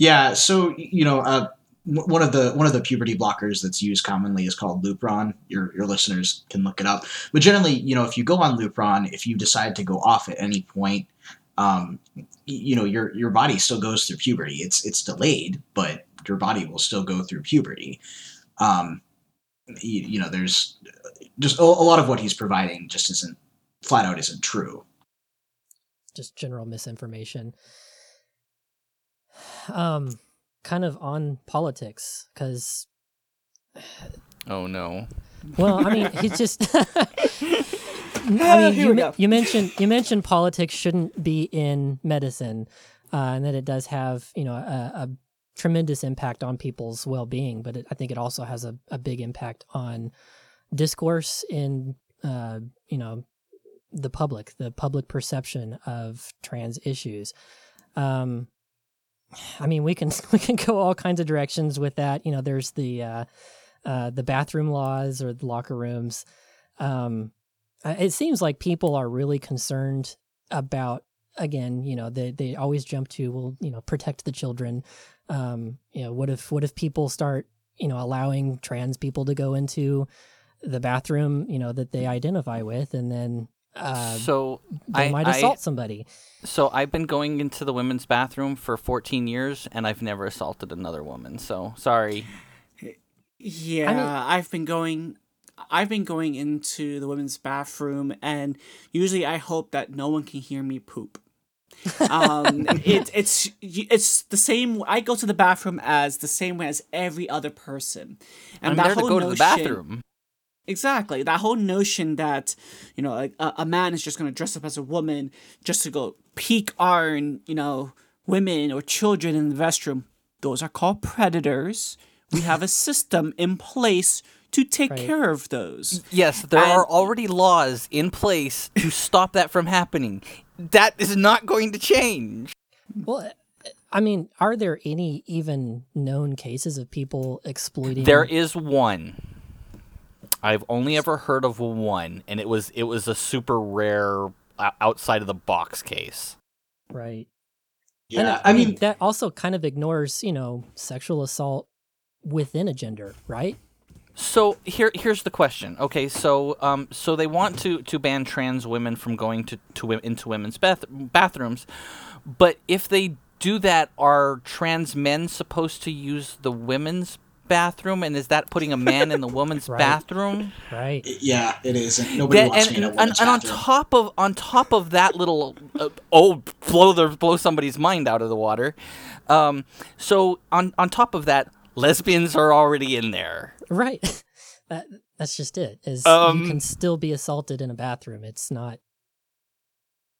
Yeah, so you know, uh, one of the one of the puberty blockers that's used commonly is called Lupron. Your your listeners can look it up. But generally, you know, if you go on Lupron, if you decide to go off at any point, um, you know, your your body still goes through puberty. It's it's delayed, but your body will still go through puberty. Um, you, you know, there's just a, a lot of what he's providing just isn't flat out isn't true. just general misinformation. Um, kind of on politics, because <sighs> Oh no. well, I mean, he's just. <laughs> <laughs> I mean, here you, we men- you mentioned you mentioned politics shouldn't be in medicine, uh, and that it does have you know a, a tremendous impact on people's well being, but it, I think it also has a, a big impact on discourse in uh, you know the public, the public perception of trans issues. Um, I mean, we can <laughs> we can go all kinds of directions with that. You know, there's the uh, uh, the bathroom laws or the locker rooms. Um, uh, it seems like people are really concerned about again. You know, they they always jump to well, you know, protect the children. Um, you know, what if what if people start you know allowing trans people to go into the bathroom you know that they identify with, and then uh, so they I, might I- assault somebody. So I've been going into the women's bathroom for 14 years, and I've never assaulted another woman. So sorry. Yeah, I've been going I've been going into the women's bathroom and usually I hope that no one can hear me poop. um <laughs> it, it's it's the same I go to the bathroom as the same way as every other person. And I'm that there to whole go to the bathroom. Exactly. That whole notion that, you know, a, a man is just going to dress up as a woman just to go peek on, you know, women or children in the restroom, those are called predators. We have a system in place to take Right. care of those. Yes, there And- are already laws in place to stop that from happening. That is not going to change. Well, I mean, are there any even known cases of people exploiting? There is one. I've only ever heard of one, and it was it was a super rare outside of the box case. right. Yeah, And uh, I mean, that also kind of ignores, you know, sexual assault within a gender, right? So here here's the question. Okay, so um so they want to to ban trans women from going to to into women's bath- bathrooms, but if they do that, are trans men supposed to use the women's bathroom, and is that putting a man in the <laughs> woman's Right. bathroom? Right. yeah, it is. And nobody That- wants and, me in a and, women's and on top of on top of that little uh, oh blow the blow somebody's mind out of the water, um, so on on top of that, lesbians are already in there. Right. <laughs> that that's just it. Is Um, you can still be assaulted in a bathroom. It's not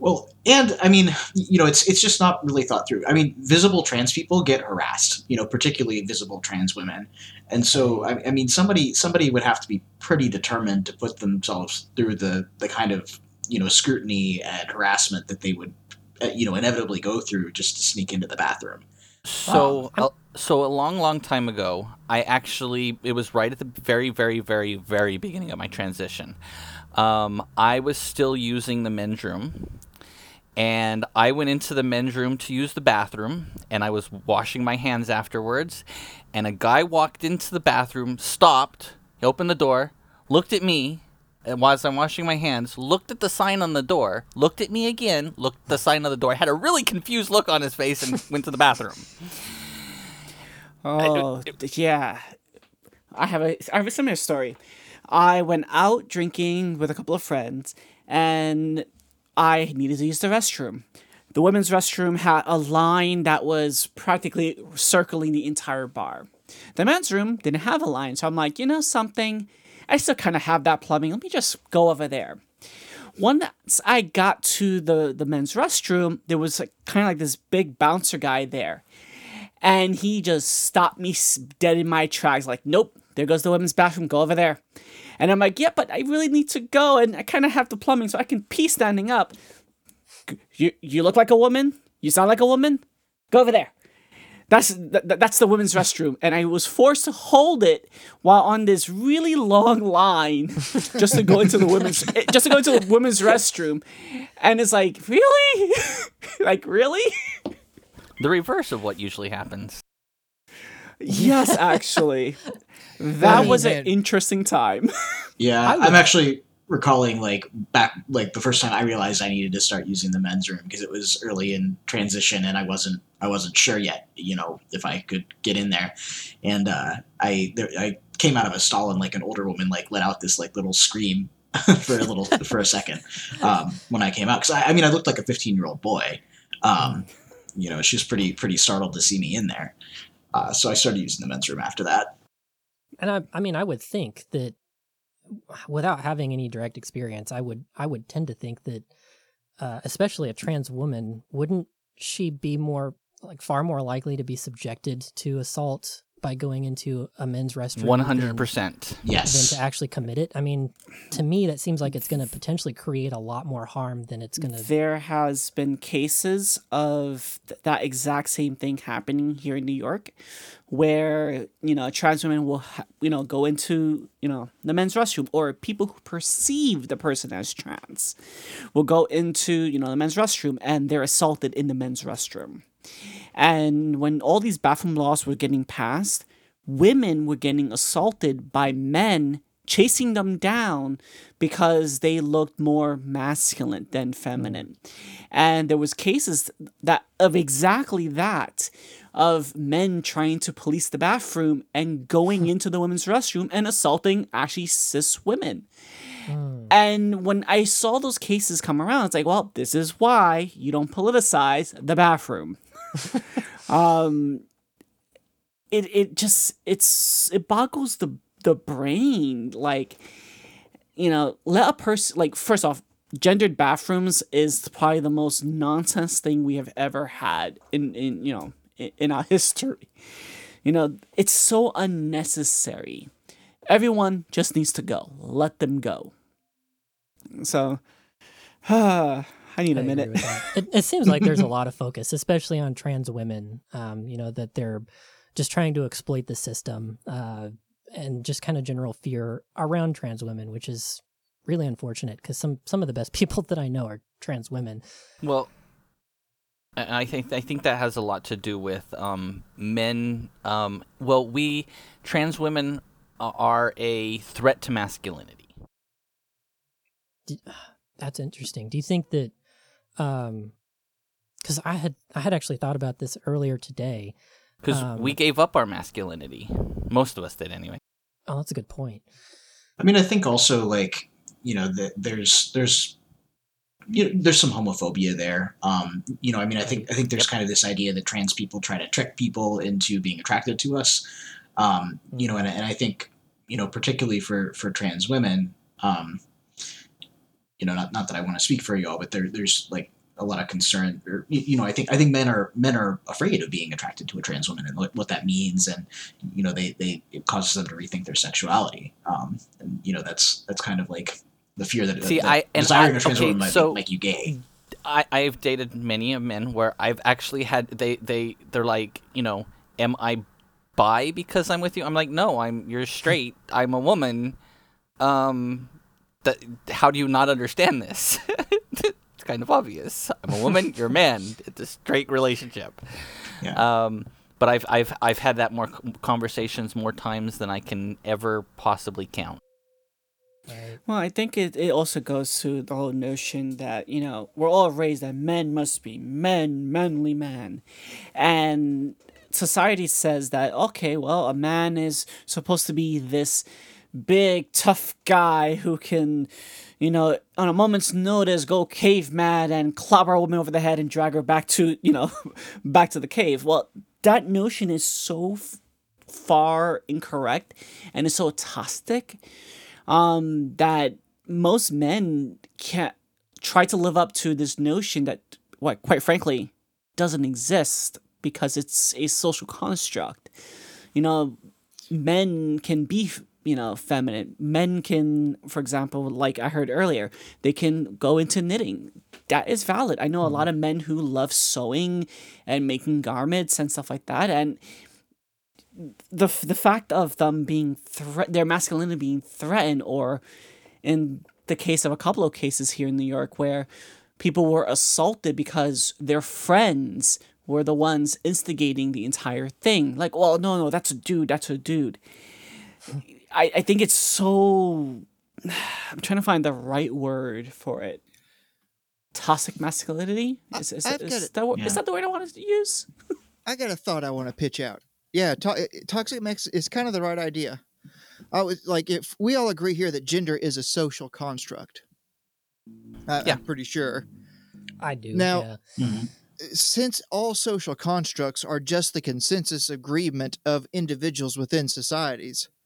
Well, and I mean, you know, it's it's just not really thought through. I mean, visible trans people get harassed, you know, particularly visible trans women, and so I, I mean, somebody somebody would have to be pretty determined to put themselves through the the kind of you know scrutiny and harassment that they would, uh, you know, inevitably go through just to sneak into the bathroom. So, uh, so a long, long time ago, I actually it was right at the very, very, very, very beginning of my transition. Um, I was still using the men's room, and I went into the men's room to use the bathroom, and I was washing my hands afterwards, and a guy walked into the bathroom, stopped, he opened the door, looked at me, and whilst I'm washing my hands, looked at the sign on the door, looked at me again, looked at the sign on the door, had a really confused look on his face, and went to the bathroom. <laughs> Oh, yeah. I have a I have a similar story. I went out drinking with a couple of friends, and I needed to use the restroom. The women's restroom had a line that was practically circling the entire bar. The men's room didn't have a line, so I'm like, you know something, I still kind of have that plumbing. Let me just go over there. Once I got to the the men's restroom, there was kind of like this big bouncer guy there, and he just stopped me dead in my tracks. Like, nope, there goes the women's bathroom. Go over there. And I'm like, yeah, but I really need to go, and I kind of have the plumbing, so I can pee standing up. You you look like a woman. You sound like a woman. Go over there. That's th- th- that's the women's restroom, and I was forced to hold it while on this really long line <laughs> just to go into the women's eh, just to go into the women's restroom, and it's like really, <laughs> like really, The reverse of what usually happens. yes, actually, that was an interesting time. <laughs> Yeah, I would- I'm actually recalling like back like the first time I realized I needed to start using the men's room because it was early in transition and I wasn't I wasn't sure yet, you know, if I could get in there. And uh, I there, I came out of a stall and like an older woman like let out this like little scream <laughs> for a little for a second um, when I came out because I, I mean I looked like a 15 year old boy. Um, you know, she was pretty pretty startled to see me in there. Uh, so I started using the men's room after that. And I, I mean, I would think that without having any direct experience, I would, I would tend to think that, uh, especially a trans woman, wouldn't she be more, like, far more likely to be subjected to assault by going into a men's restroom? Hundred percent. Than Yes. to actually commit it. I mean, to me, that seems like it's going to potentially create a lot more harm than it's going to. there has been cases of th- that exact same thing happening here in New York, where you know trans women will ha- you know go into you know the men's restroom, or people who perceive the person as trans will go into you know the men's restroom and they're assaulted in the men's restroom. And when all these bathroom laws were getting passed, women were getting assaulted by men chasing them down because they looked more masculine than mm. feminine. And there was cases that of exactly that of men trying to police the bathroom and going <laughs> into the women's restroom and assaulting actually cis women. Mm. And when I saw those cases come around, it's like, well, this is why you don't politicize the bathroom. <laughs> um, it it just it's it boggles the the brain. Like, you know, let a person like first off, gendered bathrooms is probably the most nonsense thing we have ever had in in you know in, in our <laughs> history. You know, it's so unnecessary. Everyone just needs to go. Let them go. So, <sighs> <laughs> I need a I agree minute. with that. It, it seems like there's a <laughs> lot of focus, especially on trans women. Um, you know that they're just trying to exploit the system, uh, and just kind of general fear around trans women, which is really unfortunate because some some of the best <laughs> people that I know are trans women. Well, I I think I think that has a lot to do with um, men. Um, well, we trans women are a threat to masculinity. D- <sighs> That's interesting. Do you think that? Because I had I had actually thought about this earlier today. Because Um, we gave up our masculinity. Most of us did, anyway. Oh, that's a good point. I mean, I think also like you know that there's there's you know, there's some homophobia there. Um, you know, I mean, I think I think there's kind of this idea that trans people try to trick people into being attracted to us. Um, you know, and, and I think you know particularly for for trans women. Um, you know, not not that I want to speak for y'all, but there there's like a lot of concern or you, know i think i think men are men are afraid of being attracted to a trans woman and what, what that means and you know they they it causes them to rethink their sexuality um and you know that's that's kind of like the fear that, See, that I- desiring I- a trans okay, woman might so- make you gay I I've dated many of men where I've actually had they they they're like you know am I bi because I'm with you? I'm like no, I'm you're straight. I'm a woman. Um, that how do you not understand this? <laughs> it's kind of obvious. I'm a woman. You're a man. It's a straight relationship. Yeah. Um, but I've I've I've had that more conversations more times than I can ever possibly count. Well, I think it, it also goes to the whole notion that, you know, we're all raised that men must be men, manly man. And society says that, okay, well, a man is supposed to be this big, tough guy who can, you know, on a moment's notice go cave mad and clobber a woman over the head and drag her back to, you know, <laughs> back to the cave. Well, that notion is so f- far incorrect and is so toxic um, that most men can't try to live up to this notion that, what, quite frankly, doesn't exist because it's a social construct. You know, men can be, you know, feminine. Men can, for example, like I heard earlier, they can go into knitting. That is valid. I know a lot of men who love sewing and making garments and stuff like that, and the the fact of them being thre- their masculinity being threatened, or in the case of a couple of cases here in New York where people were assaulted because their friends were the ones instigating the entire thing. Like, well, no, no, that's a dude, that's a dude. I, I think it's so. <sighs> I'm trying to find the right word for it. Toxic masculinity? Is, is, I've is that, Yeah. is that the word I wanted to use? <laughs> I got a thought I want to pitch out. Yeah, to- toxic mix is kind of the right idea. I was like, if we all agree here that gender is a social construct, I, Yeah. I'm pretty sure. I do. Now- yeah. Mm-hmm. Since all social constructs are just the consensus agreement of individuals within societies, it,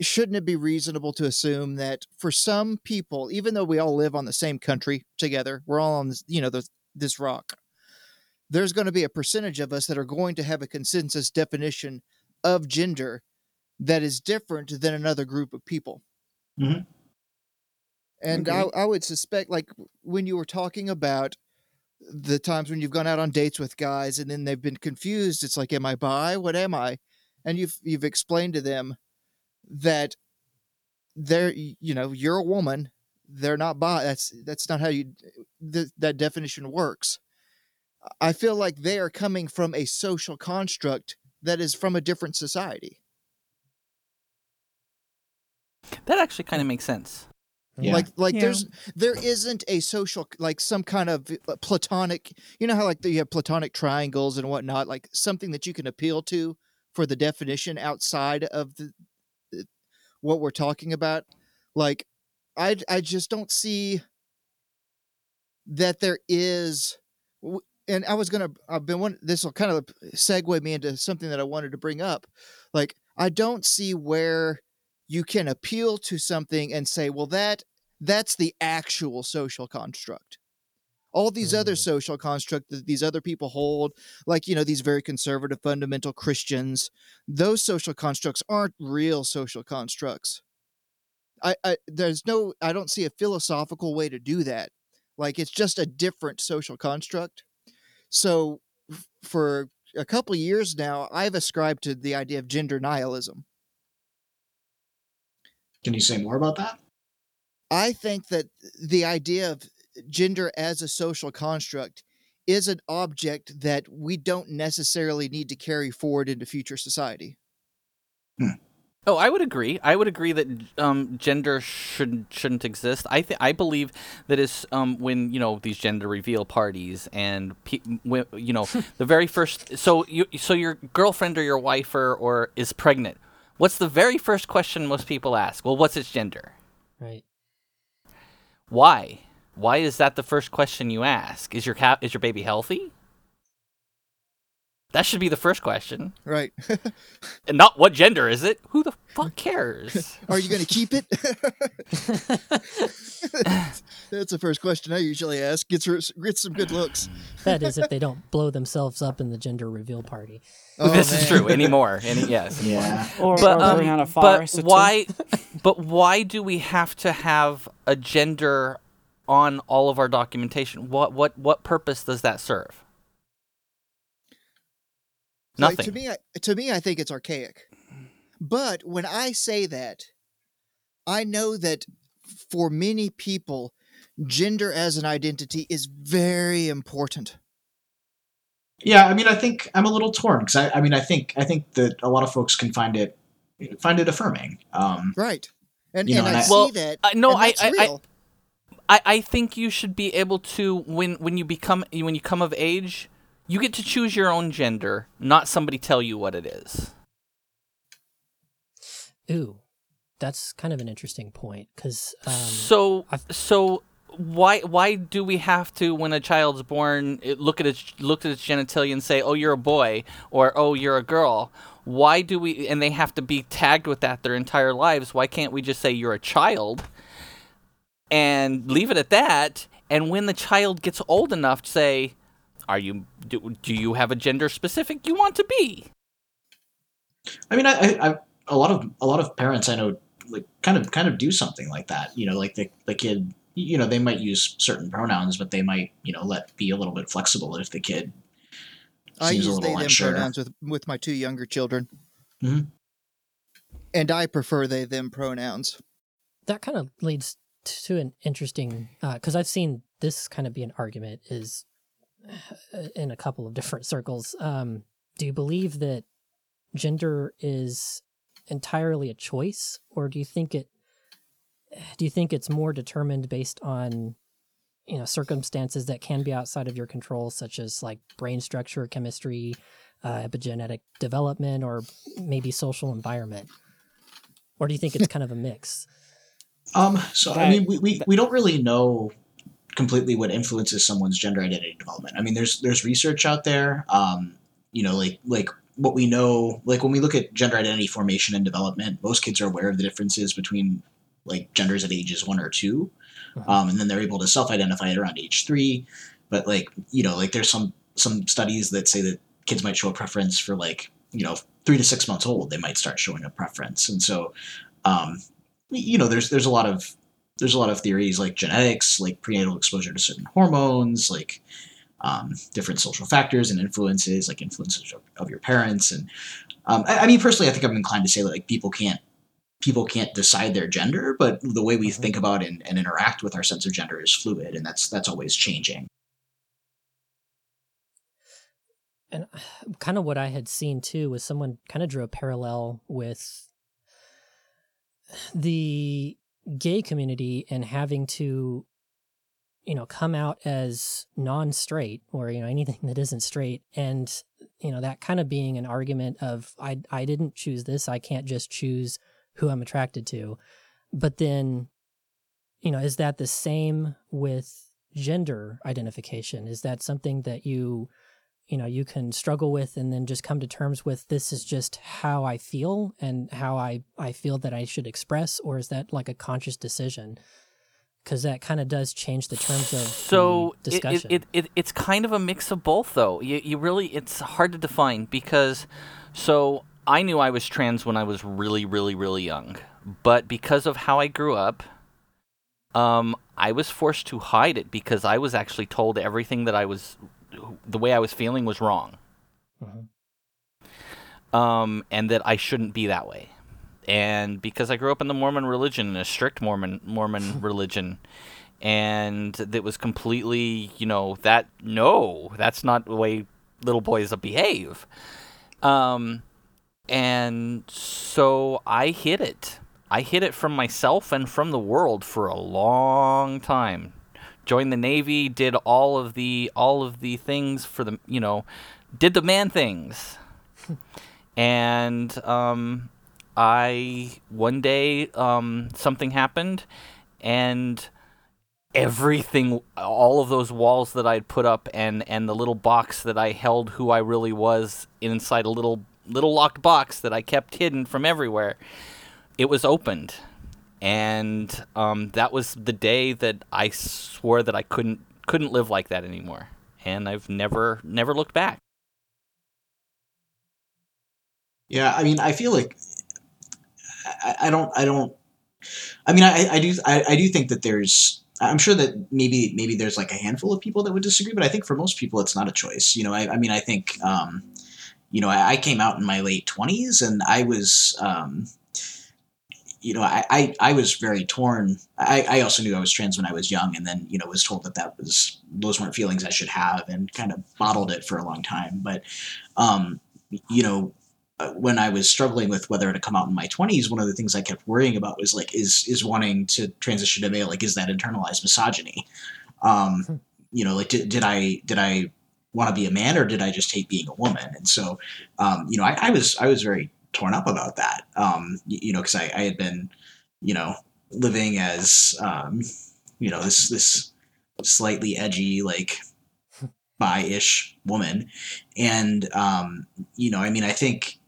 shouldn't it be reasonable to assume that for some people, even though we all live on the same country together, we're all on this, you know, this, this rock, there's going to be a percentage of us that are going to have a consensus definition of gender that is different than another group of people. Mhm. And I, I would suspect, like when you were talking about the times when you've gone out on dates with guys and then they've been confused, it's like, am I bi? What am I? And you've you've explained to them that they're you know you're a woman, they're not bi. That's that's not how you th- that definition works. I feel like they are coming from a social construct that is from a different society. That actually kind of makes sense. Yeah. Like like Yeah. there's there isn't a social like some kind of uh, platonic you know how like you have platonic triangles and whatnot like something that you can appeal to for the definition outside of the what we're talking about like I I just don't see that there is and I was gonna I've been one this will kind of segue me into something that I wanted to bring up like I don't see where you can appeal to something and say, well, that that's the actual social construct. All these other Mm. social constructs that these other people hold, like you know, these very conservative fundamental Christians, those social constructs aren't real social constructs. I, I there's no I don't see a philosophical way to do that. Like it's just a different social construct. So f- for a couple of years now, I've ascribed to the idea of gender nihilism. Can you say more about that? I think that the idea of gender as a social construct is an object that we don't necessarily need to carry forward into future society. Oh, I would agree. I would agree that um, gender shouldn't shouldn't exist. I th- I believe that is um, when you know these gender reveal parties and pe- when, you know <laughs> the very first. So you so your girlfriend or your wife or, or is pregnant. What's the very first question most people ask? Well, what's its gender? Right. Why? Why is that the first question you ask? Is your cat is your baby healthy? That should be the first question, Right. <laughs> and not what gender is it. Who the fuck cares? <laughs> Are you going to keep it? <laughs> That's the first question I usually ask. Gets her, gets some good looks. That is if they don't blow themselves up in the gender reveal party. Oh, this is true anymore. Any yes. anymore. Yeah. Or, But, or um, burn but forest or two. why? but why do we have to have a gender on all of our documentation. What what what purpose does that serve? Like, Nothing. to me, I, to me, I think it's archaic. But when I say that, I know that for many people, gender as an identity is very important. Yeah, I mean, I think I'm a little torn because I, I mean, I think I think that a lot of folks can find it find it affirming. Um, Right. And, You know, and and I I- see Well, that. I- no, and I- that's I- I- I, think you should be able to when when you become when you come of age, you get to choose your own gender, not somebody tell you what it is. Ooh, that's kind of an interesting point because um, so I've- so why why do we have to when a child's born look at its look at its genitalia and say oh you're a boy or oh you're a girl why do we and they have to be tagged with that their entire lives why can't we just say you're a child and leave it at that and when the child gets old enough to say are you do, do you have a gender specific you want to be I mean, I, I, I a lot of a lot of parents I know like kind of kind of do something like that. You know, like the the kid, you know, they might use certain pronouns, but they might you know let be a little bit flexible if the kid I seems a use they them unsure. pronouns with with my two younger children, Mhm. and I prefer they them pronouns. that kind of leads to an interesting because I've seen this kind of be an argument is uh, in a couple of different <laughs> circles. Um, do you believe that gender is entirely a choice, or do you think it? Do you think it's more determined based on you know circumstances that can be outside of your control, such as like brain structure, chemistry, uh, epigenetic development, or maybe social environment? Or do you think it's <laughs> kind of a mix? Um, so I mean, we, we, we don't really know completely what influences someone's gender identity development. I mean, there's there's research out there. Um, you know, like like what we know, like when we look at gender identity formation and development, most kids are aware of the differences between like genders at ages one or 2 Mhm. um, and then they're able to self-identify it around age three. But like you know, like there's some some studies that say that kids might show a preference for like you know three to six months old, they might start showing a preference, and so um, you know, there's there's a lot of there's a lot of theories like genetics, like prenatal exposure to certain hormones, like um, different social factors and influences, like influences of, of your parents. And um, I, I mean, personally, I think I'm inclined to say that like people can't people can't decide their gender, but the way we Mhm. think about and, and interact with our sense of gender is fluid, and that's that's always changing. and kind of what I had seen too was someone kind of drew a parallel with the gay community and having to you know come out as non-straight or you know anything that isn't straight and you know that kind of being an argument of I I didn't choose this I can't just choose who I'm attracted to. But then you know is that the same with gender identification? Is that something that you you know you can struggle with and then just come to terms with this is just how i feel and how i i feel that i should express or is that like a conscious decision? Because that kind of does change the terms of so discussion it, it, it, it's kind of a mix of both though. You, you really it's hard to define because so i knew i was trans when i was really really really young but because of how i grew up um, i was forced to hide it because i was actually told everything that i was the way i was feeling was wrong Mhm. um, and that i shouldn't be that way and because I grew up in the Mormon religion, a strict Mormon Mormon <laughs> religion, and that was completely, you know, that no, that's not the way little boys behave. Um, and so I hid it. I hid it from myself and from the world for a long time. Joined the Navy, did all of the all of the things for the, you know, did the man things. <laughs> and um I one day um, something happened, and everything, all of those walls that I'd put up, and and the little box that I held who I really was inside a little little locked box that I kept hidden from everywhere, it was opened, and um, that was the day that I swore that I couldn't couldn't live like that anymore, and I've never never looked back. Yeah, I mean, I feel like I, I don't, I don't. I mean, I, I do, I, I do think that there's I'm sure that maybe maybe there's like a handful of people that would disagree, but I think for most people it's not a choice. You know, I, I mean, I think um, you know, I, I, came out in my late 20s, and I was. Um, you know, I, I, I was very torn. I, I also knew I was trans when I was young, and then you know was told that that was those weren't feelings I should have, and kind of bottled it for a long time. But, um, you know, uh, when I was struggling with whether to come out in my 20s, one of the things I kept worrying about was like, is is wanting to transition to male, like, is that internalized misogyny? Um, hmm. you know, like, did, did I did I want to be a man or did I just hate being a woman? And so, um, you know, I, I was I was very torn up about that. Um, you, know, because I, I had been, you know, living as, um, you know, this this slightly edgy like <laughs> bi-ish woman, and um, you know, I mean, I think.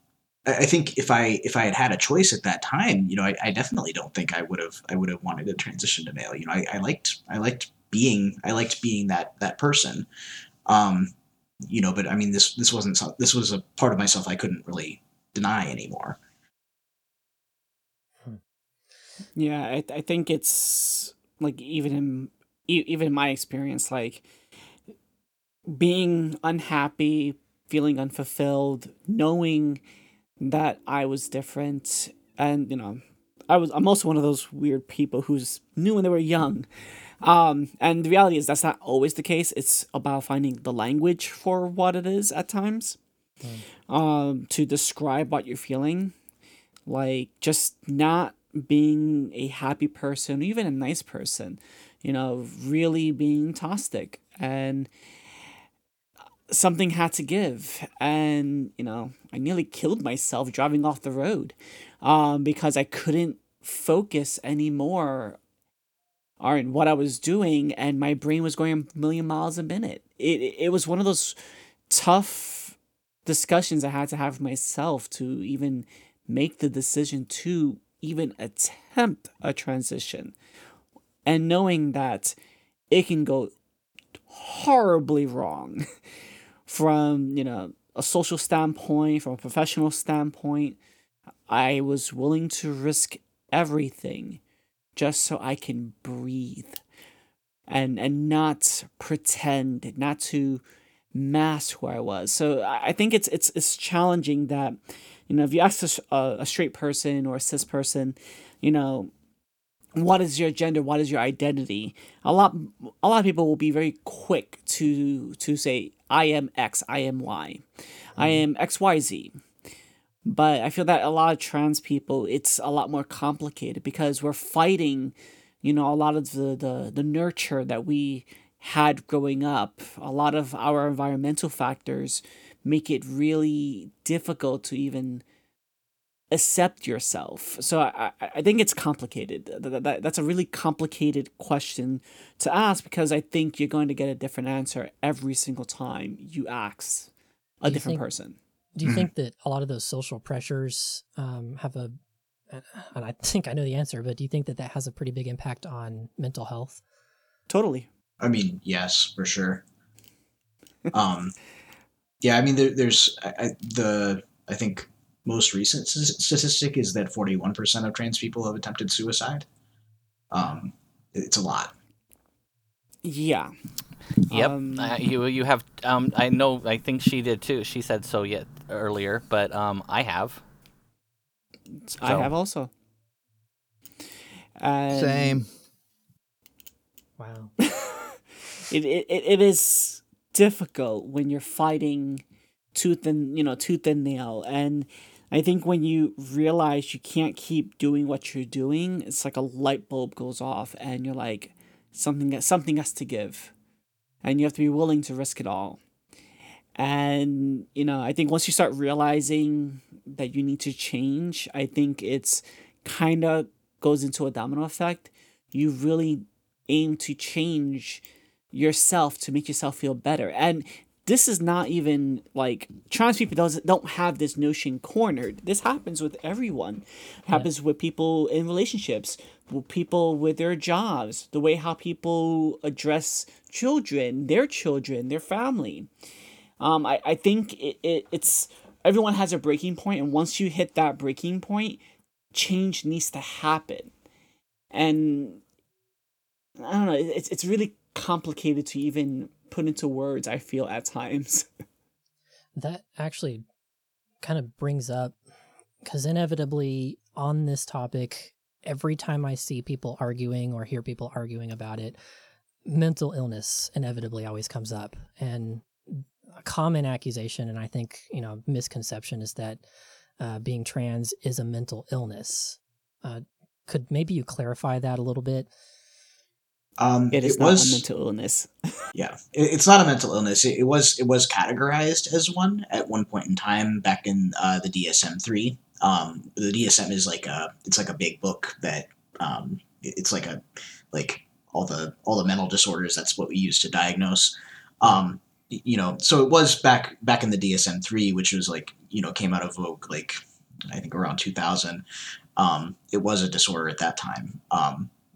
I think if I if I had had a choice at that time, you know, I, I definitely don't think I would have I would have wanted to transition to male. You know, I, I liked I liked being I liked being that that person. Um, you know, but I mean, this this wasn't this was a part of myself I couldn't really deny anymore. Hmm. Yeah, I, I think it's like even in even in my experience, like being unhappy, feeling unfulfilled, knowing that I was different, and you know, I was I'm also one of those weird people who's knew when they were young. Um, and the reality is that's not always the case. It's about finding the language for what it is at times mm. um, to describe what you're feeling. Like just not being a happy person, even a nice person, you know, really being toxic and something had to give. And, you know, I nearly killed myself driving off the road um, because I couldn't focus anymore on what I was doing and my brain was going a million miles a minute. It, it was one of those tough discussions I had to have myself to even make the decision to even attempt a transition. And knowing that it can go horribly wrong <laughs> from, you know, a social standpoint, from a professional standpoint, I was willing to risk everything just so I can breathe and and not pretend, not to mask who I was. So I think it's it's it's challenging that, you know, if you ask a, a straight person or a cis person, you know, what is your gender? What is your identity? A lot a lot of people will be very quick to to say I am X, I am Y, mm-hmm. I am X Y Z. But I feel that a lot of trans people, it's a lot more complicated because we're fighting, you know, a lot of the the, the nurture that we had growing up. A lot of our environmental factors make it really difficult to even accept yourself. So I, I think it's complicated. That, that, that's a really complicated question to ask because I think you're going to get a different answer every single time you ask a different think, person. Do you mm-hmm. think that a lot of those social pressures um, have a, and I think I know the answer, but do you think that that has a pretty big impact on mental health? Totally. I mean, yes, for sure. <laughs> um, yeah, I mean, there, there's I, I, the I think most recent statistic is that 41% of trans people have attempted suicide. Um, it's a lot. Yeah. Yep. Um, uh, you you have um I know I think she did too. She said so yet earlier, but um I have. So. I have also. Same. Wow. <laughs> it, it, it is difficult when you're fighting tooth and you know tooth and nail. And i think when you realize you can't keep doing what you're doing it's like a light bulb goes off and you're like something something has to give. And you have to be willing to risk it all. And you know i think once you start realizing that you need to change i think it's kind of goes into a domino effect. You really aim to change yourself to make yourself feel better. And this is not even like trans people doesn't don't have this notion cornered. This happens with everyone. It happens yeah. with people in relationships, with people with their jobs, the way how people address children, their children, their family. Um, I, I think it, it, it's everyone has a breaking point, and once you hit that breaking point, change needs to happen. And I don't know. it- It's it's really complicated to even put into words. I feel at times. <laughs> That actually kind of brings up because inevitably on this topic, every time I see people arguing or hear people arguing about it, mental illness inevitably always comes up. And a common accusation, and I think, you know, misconception is that uh, being trans is a mental illness. Uh, could maybe you clarify that a little bit? Um, It is it not was a mental illness. <laughs> yeah, it, it's not a mental illness. It, it was it was categorized as one at one point in time back in uh, the DSM three. Um, the DSM is like a it's like a big book that um, it's like a like all the all the mental disorders. That's what we use to diagnose. Um, you know, so it was back back in the DSM three, which was like you know came out of vogue like I think around two thousand. Um, it was a disorder at that time.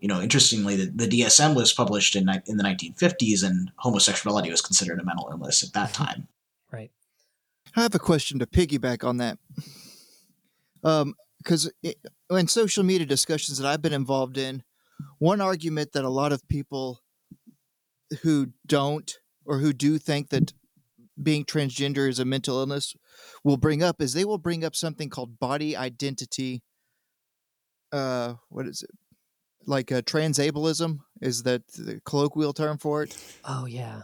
Um, you know, interestingly, the, the DSM was published in in the 1950s, and homosexuality was considered a mental illness at that <laughs> time. Right. I have a question to piggyback on that. Um, because in social media discussions that I've been involved in, one argument that a lot of people who don't or who do think that being transgender is a mental illness will bring up is they will bring up something called body identity. Uh, what is it? Like uh, transableism is that the colloquial term for it? Oh, yeah.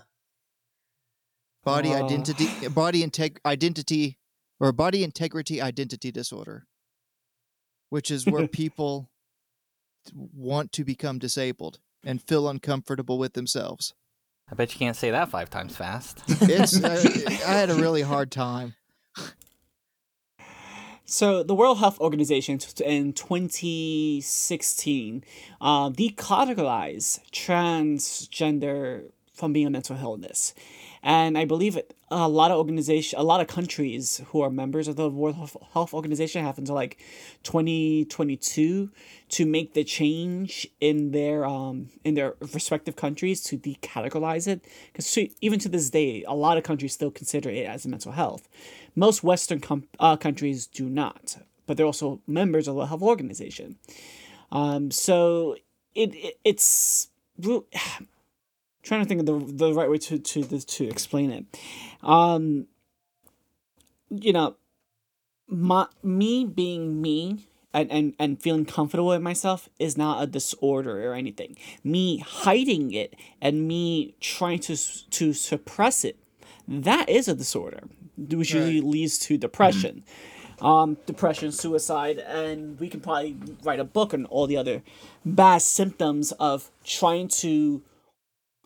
body Oh. identity body integ- identity or body integrity identity disorder which is where <laughs> people want to become disabled and feel uncomfortable with themselves I bet you can't say that five times fast. it's I, <laughs> I had a really hard time So the World Health Organization in 2016 uh, decategorized transgender from being a mental illness, and I believe a lot of organization, a lot of countries who are members of the World Health- Organization have until like 2022 to make the change in their um in their respective countries to decategorize it. Because even to this day a lot of countries still consider it as a mental health. Most western com- uh, countries do not but they're also members of the health organization. Um so it, it it's trying to think of the the right way to to this to explain it. Um you know my me being me and, and, and feeling comfortable with myself is not a disorder or anything. Me hiding it and me trying to to suppress it, that is a disorder, which usually leads to depression, um, depression, suicide, and we can probably write a book on all the other bad symptoms of trying to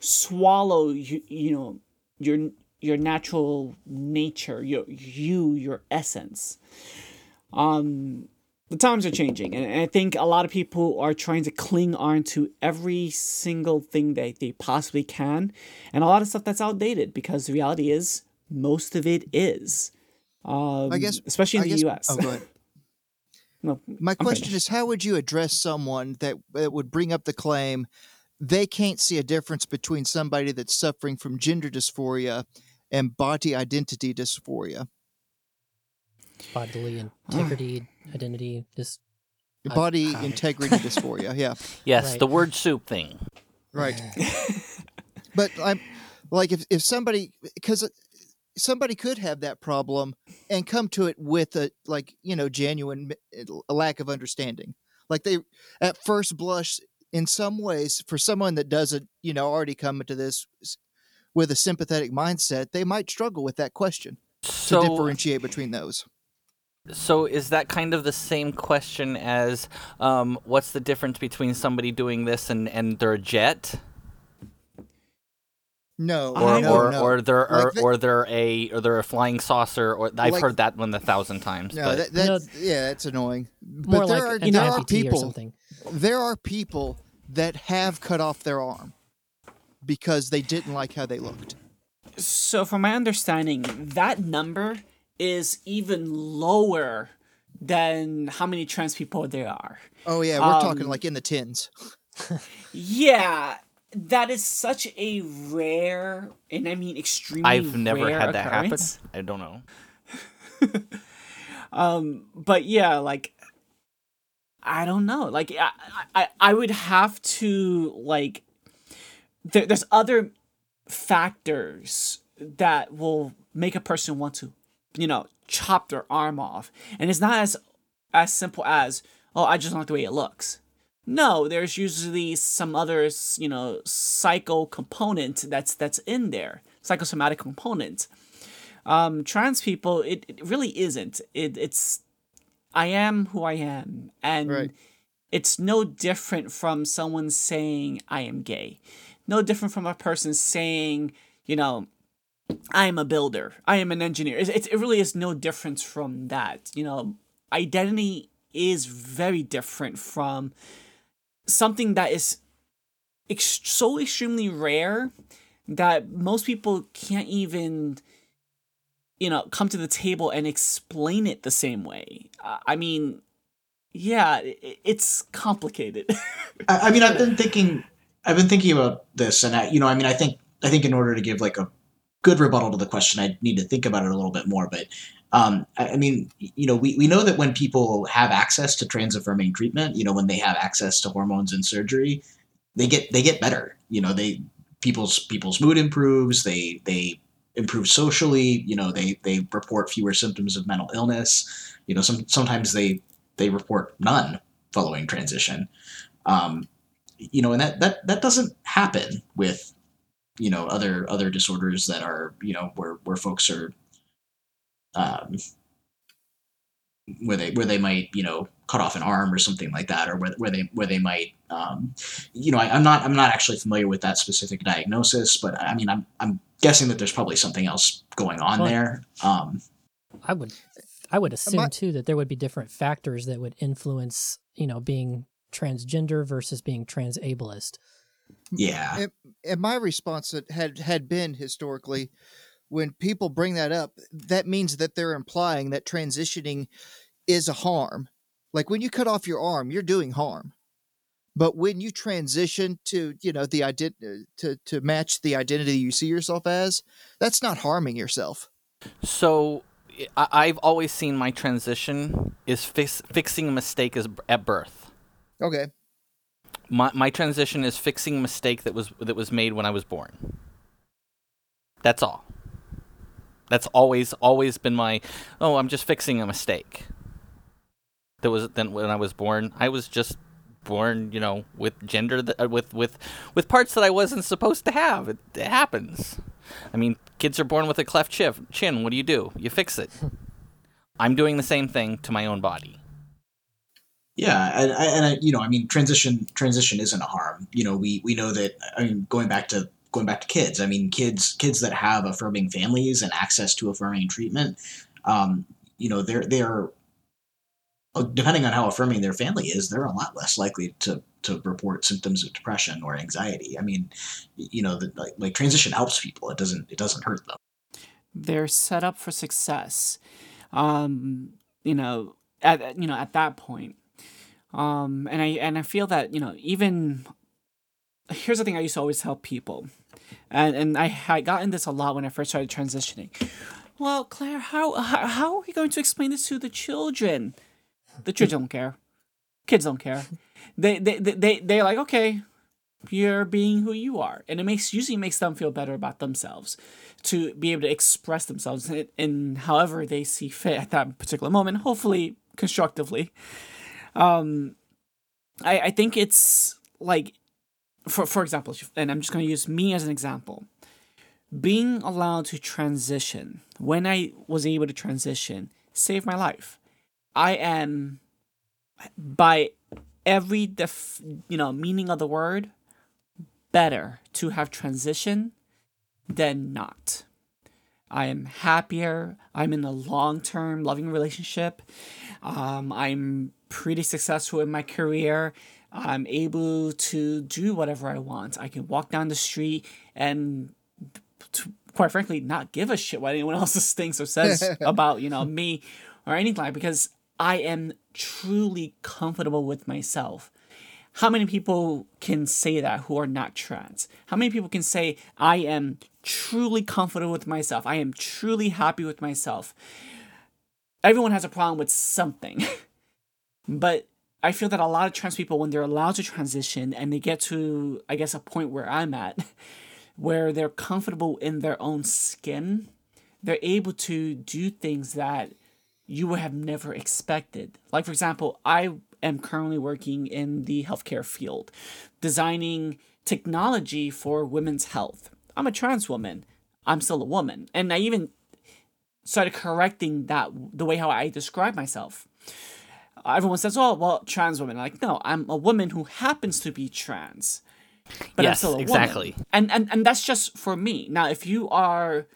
swallow you, you know your your natural nature, your you, your essence. Um, the times are changing, and I think a lot of people are trying to cling on to every single thing that they possibly can, and a lot of stuff that's outdated because the reality is most of it is. Um, i guess especially in I the guess- U.S. oh, <laughs> no, my I'm question finished. is how would you address someone that, that would bring up the claim they can't see a difference between somebody that's suffering from gender dysphoria and body identity dysphoria. Bodily mm. integrity, identity, just I- body I- integrity dysphoria yeah. <laughs> Yes, Right. the word soup thing. right. <laughs> But i'm like if, if somebody because uh, somebody could have that problem and come to it with a like you know genuine uh, a lack of understanding. Like they at first blush in some ways for someone that doesn't you know already come into this with a sympathetic mindset they might struggle with that question to differentiate between those so is that kind of the same question as um, what's the difference between somebody doing this and, and their jet? no or no, or, no. or they're or, Like the- or they're a or they're a flying saucer or I've Like- heard that one a thousand times. no but that, that's yeah that's annoying more but like there are, an there are amputee or people something. There are people that have cut off their arm because they didn't like how they looked. So, from my understanding, that number is even lower than how many trans people there are. Oh yeah, we're Um, talking like in the tens. <laughs> Yeah, that is such a rare, and I mean extremely. I've never rare had that happen. I don't know. <laughs> Um, but yeah, like I don't know. Like I, I, I would have to like there, there's other factors that will make a person want to, you know, chop their arm off. And it's not as as simple as, oh, I just like the way it looks. No, there's usually some other, you know, psycho component that's that's in there, psychosomatic component. Um, trans people, it, it really isn't. It, it's, I am who I am, and Right. it's no different from someone saying I am gay. No different from a person saying, you know, I am a builder. I am an engineer. It, it, it really is no difference from that. You know, identity is very different from something that is ex- so extremely rare that most people can't even you know come to the table and explain it the same way Uh, i mean yeah i it's complicated <laughs> I, I mean, I've been thinking, I've been thinking about this, and I, you know, I mean, I think, I think in order to give like a good rebuttal to the question, I need to think about it a little bit more. But, um, I, I mean, you know, we, we know that when people have access to trans affirming treatment, you know, when they have access to hormones and surgery, they get they get better. You know, they people's people's mood improves. They they improve socially. You know, they they report fewer symptoms of mental illness. You know, some sometimes they they report none following transition. Um, you know, and that that that doesn't happen with you know other other disorders that are you know where where folks are um, where they where they might you know cut off an arm or something like that, or where, where they where they might um, you know I, I'm not I'm not actually familiar with that specific diagnosis, but I mean I'm I'm guessing that there's probably something else going on Well- there. Um, I would I would assume I- too that there would be different factors that would influence, you know, being transgender versus being trans ableist. yeah, And, and my response that had had been historically, when people bring that up, that means that they're implying that transitioning is a harm. Like when you cut off your arm, you're doing harm. But when you transition to, you know, the ident- uh, to to match the identity you see yourself as, that's not harming yourself. So I- I've always seen my transition is fix- fixing a mistake as, at birth. Okay. My my transition is fixing a mistake that was that was made when I was born. That's all. That's always always been my oh, I'm just fixing a mistake. That was then when I was born, I was just born, you know, with gender that uh, with with with parts that I wasn't supposed to have. It, it happens. I mean, kids are born with a cleft chin. What do you do? You fix it. I'm doing the same thing to my own body. Yeah, and, I- and I, you know, I mean, transition transition isn't a harm. You know, we we know that. I mean, going back to going back to kids. I mean, kids kids that have affirming families and access to affirming treatment. Um, you know, they're they're depending on how affirming their family is, they're a lot less likely to to report symptoms of depression or anxiety. I mean, you know, the, like, like transition helps people. It doesn't it doesn't hurt them. they're set up for success um you know at you know at that point um and i and i feel that you know even here's the thing i used to always tell people and and i i got in this a lot when i first started transitioning well claire how how, how are we going to explain this to the children the children don't care. Kids don't care. They they they, they they're like okay you're being who you are. And it makes usually makes them feel better about themselves to be able to express themselves in, in however they see fit at that particular moment hopefully constructively. Um i i think it's like for for example and i'm just going to use me as an example. Being allowed to transition. When i was able to transition saved my life i am by every def, you know meaning of the word better to have transition than not. I am happier. I'm in a long term loving relationship. Um, I'm pretty successful in my career. I'm able to do whatever I want. I can walk down the street and, to, quite frankly, not give a shit what anyone <laughs> else thinks or says <laughs> about you know me or anything like because I am truly comfortable with myself. How many people can say that who are not trans? How many people can say, I am truly comfortable with myself? I am truly happy with myself. Everyone has a problem with something. <laughs> but I feel that a lot of trans people, when they're allowed to transition and they get to, I guess, a point where I'm at, <laughs> where they're comfortable in their own skin, they're able to do things that you would have never expected. Like, for example, I am currently working in the healthcare field, designing technology for women's health. I'm a trans woman. I'm still a woman. And I even started correcting that the way how I describe myself. Everyone says, "Oh, well, trans woman." I'm like, no, I'm a woman who happens to be trans, but I'm Yes, still a exactly. woman. And and and that's just for me. Now, if you are,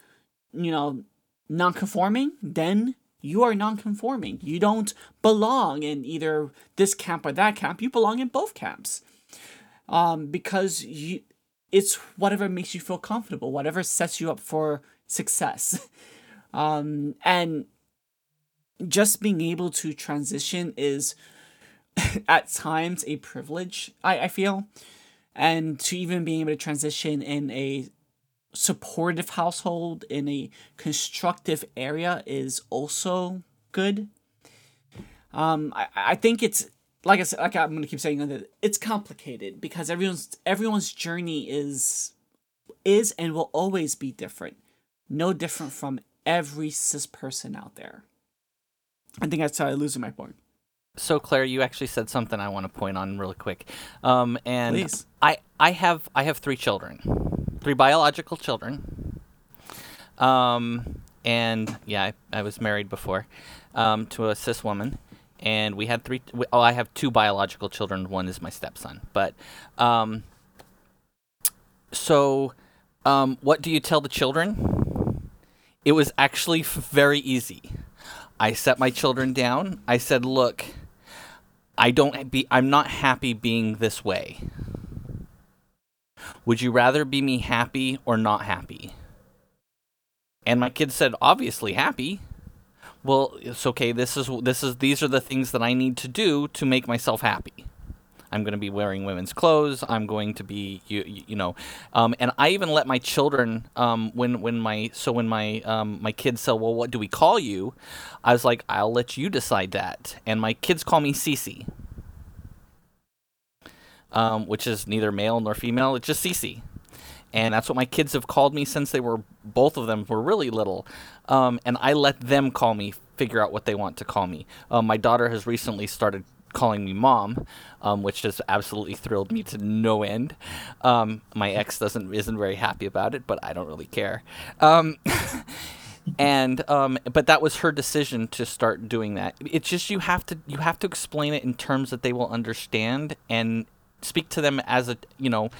you know, non-conforming, then you are non-conforming. You don't belong in either this camp or that camp. You belong in both camps, um, because you, it's whatever makes you feel comfortable, whatever sets you up for success. <laughs> um, and just being able to transition is <laughs> at times a privilege I, I feel and to even being able to transition in a supportive household in a constructive area is also good um i, I think it's like i said like i'm gonna keep saying that it's complicated because everyone's everyone's journey is is and will always be different no different from every cis person out there I think I started losing my point. So Claire, you actually said something I want to point on really quick. Um, and Please. I I have I have three children, three biological children. Um, and yeah, I, I was married before, um, to a cis woman, and we had three. We, oh, I have two biological children. One is my stepson. But, um, so, um, what do you tell the children? It was actually f- very easy. I set my children down. I said, "Look, I don't be I'm not happy being this way. Would you rather be me happy or not happy?" And my kids said, "Obviously happy." Well, it's okay. This is this is these are the things that I need to do to make myself happy. I'm going to be wearing women's clothes. I'm going to be you you, you know, um, and I even let my children um, when when my so when my um, my kids said, well, what do we call you? I was like, I'll let you decide that. And my kids call me Cece, um, which is neither male nor female. It's just Cece. And that's what my kids have called me since they were both of them were really little. Um, and I let them call me, figure out what they want to call me. Um, my daughter has recently started calling me mom, um, which has absolutely thrilled me to no end. Um, my ex doesn't isn't very happy about it, but I don't really care. Um, <laughs> and um, but that was her decision to start doing that. It's just you have to you have to explain it in terms that they will understand and speak to them as a you know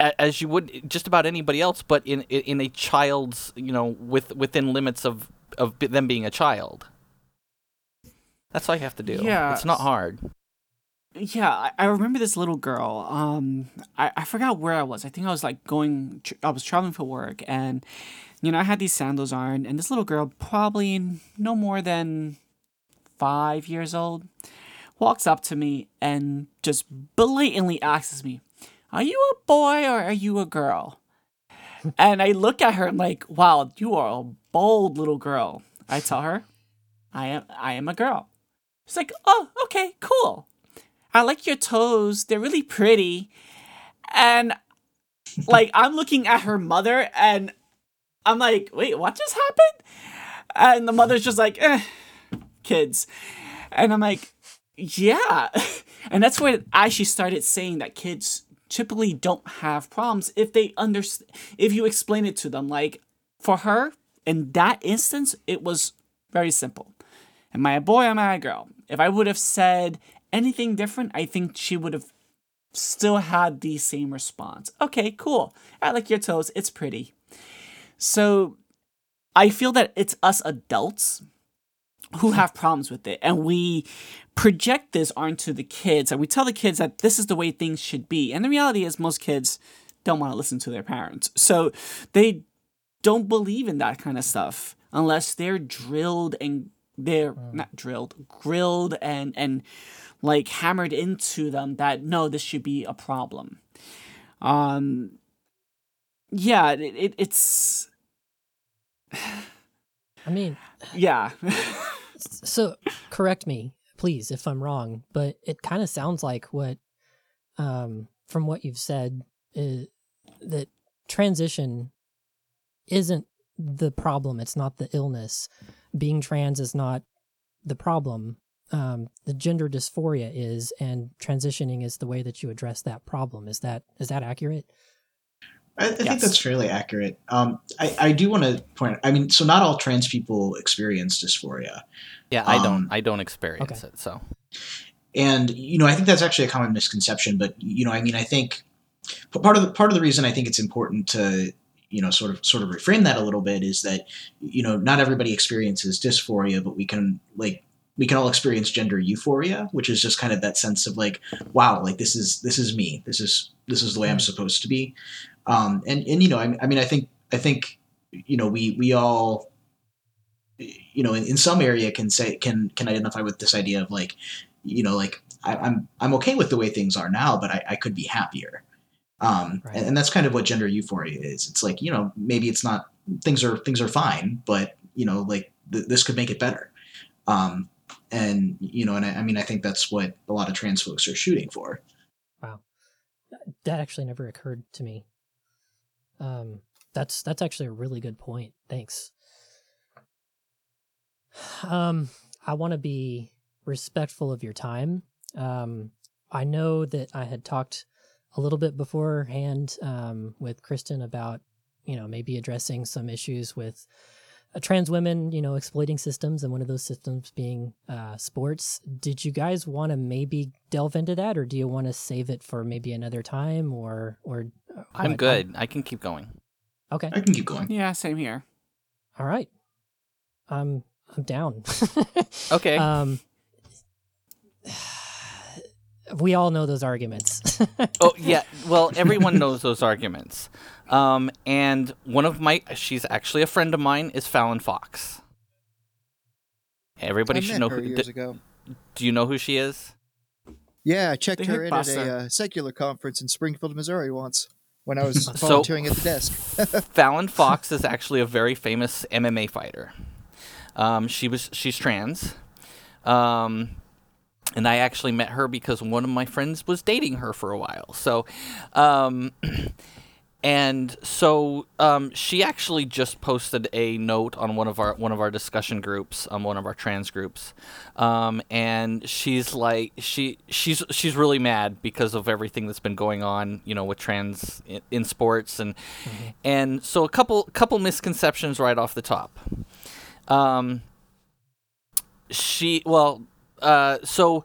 as you would just about anybody else, but in in a child's you know with within limits of of them being a child. That's all you have to do. Yeah. it's not hard. Yeah, I, remember this little girl. Um, I, I forgot where I was. I think I was like going. I was traveling for work, and you know I had these sandals on, and this little girl, probably no more than five years old, walks up to me and just blatantly asks me, "Are you a boy or are you a girl?" and I look at her and like, "Wow, you are a bold little girl." I tell her, "I am. I am a girl." She's like, "Oh, okay, cool." I like your toes. They're really pretty. And like I'm looking at her mother and I'm like, wait, what just happened? And the mother's just like, eh, kids. And I'm like, yeah. <laughs> And that's where I actually started saying that kids typically don't have problems if they understand if you explain it to them. Like for her, in that instance, it was very simple. Am I a boy? Am I a girl? If I would have said anything different, I think she would have still had the same response. Okay, cool. I like your toes. It's pretty. So I feel that it's us adults who have problems with it. And we project this onto the kids and we tell the kids that this is the way things should be. And the reality is, most kids don't want to listen to their parents. So they don't believe in that kind of stuff unless they're drilled and they're not drilled, grilled and and like hammered into them that no, this should be a problem. Um, yeah, it, it it's I mean, <sighs> yeah. <laughs> so correct me, please, if I'm wrong, but it kind of sounds like what, um, from what you've said, is that transition isn't the problem. It's not the illness. Being trans is not the problem. Um, the gender dysphoria is, and transitioning is the way that you address that problem. Is that is that accurate? I, I think that's fairly accurate. Um, I, I do want to point. I mean, so not all trans people experience dysphoria, Yeah, I Um, don't. I don't experience okay. it. So and you know, I think that's actually a common misconception. But you know, I mean, I think part of the part of the reason I think it's important to you know sort of sort of reframe that a little bit is that you know not everybody experiences dysphoria, but we can like we can all experience gender euphoria, which is just kind of that sense of like, wow, like this is this is me. This is this is the way I'm supposed to be. Um, and and you know, I, I mean, I think I think you know we we all you know in, in some area can say can can identify with this idea of like you know like I, I'm I'm okay with the way things are now, but I, I could be happier. Um, Right. and, and that's kind of what gender euphoria is. It's like you know maybe it's not things are things are fine, but you know like th- this could make it better. Um, and you know, and I, I mean I think that's what a lot of trans folks are shooting for. Wow, that actually never occurred to me. Um, that's that's actually a really good point. Thanks. Um, I want to be respectful of your time. Um, I know that I had talked a little bit beforehand um, with Kristen about, you know, maybe addressing some issues with uh, trans women, you know, exploiting systems, and one of those systems being uh, sports. Did you guys want to maybe delve into that, or do you want to save it for maybe another time, or or? I'm what? good. I can keep going. Okay. I can keep going. Yeah, same here. All right. I'm I'm down. <laughs> Okay. Um. We all know those arguments. <laughs> oh yeah. Well, everyone knows those arguments. Um, and one of my, she's actually a friend of mine, is Fallon Fox. Everybody I should know her who. years d- ago. do you know who she is? Yeah, I checked They her in at a uh, secular conference in Springfield, Missouri once when I was <laughs> So- volunteering at the desk. <laughs> Fallon Fox is actually a very famous MMA fighter. Um, she was she's trans, um, and I actually met her because one of my friends was dating her for a while. So, um, <clears throat> and so um, she actually just posted a note on one of our one of our discussion groups, um, one of our trans groups, um, and she's like she she's she's really mad because of everything that's been going on, you know, with trans in, in sports and and so a couple couple misconceptions right off the top. Um, she well, uh, so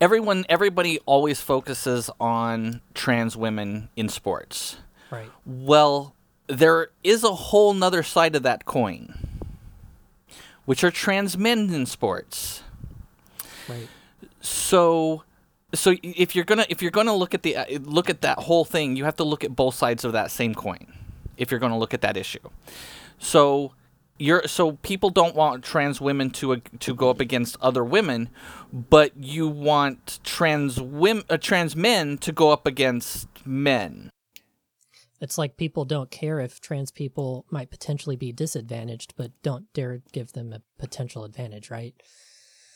everyone everybody always focuses on trans women in sports. Right. Well, there is a whole nother side of that coin, which are trans men in sports. Right. So, so if you're gonna if you're gonna look at the uh, look at that whole thing, you have to look at both sides of that same coin. If you're gonna look at that issue, so you're so people don't want trans women to to go up against other women, but you want trans women uh, trans men to go up against men. It's like people don't care if trans people might potentially be disadvantaged, but don't dare give them a potential advantage, right?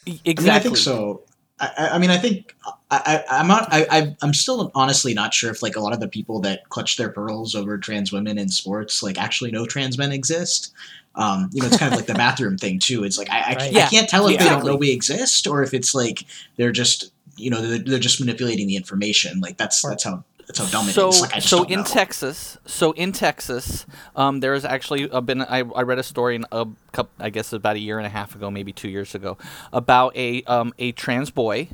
E- I Exactly. mean, I think so. I, I- I mean, I think I, I, I'm not. I, I, I'm still honestly not sure if like a lot of the people that clutch their pearls over trans women in sports like actually know trans men exist. Um, you know, it's kind of like the <laughs> bathroom thing too. It's like I, I, Right. can't, Yeah, I can't tell if they don't exactly. know we exist or if it's like they're just you know they're, they're just manipulating the information. Like that's that's how that's how dumb so, it is. Like so in know. Texas, so in Texas, um, there has actually uh, been. I, I read a story in a couple, I guess about a year and a half ago, maybe two years ago, about a um, a trans boy,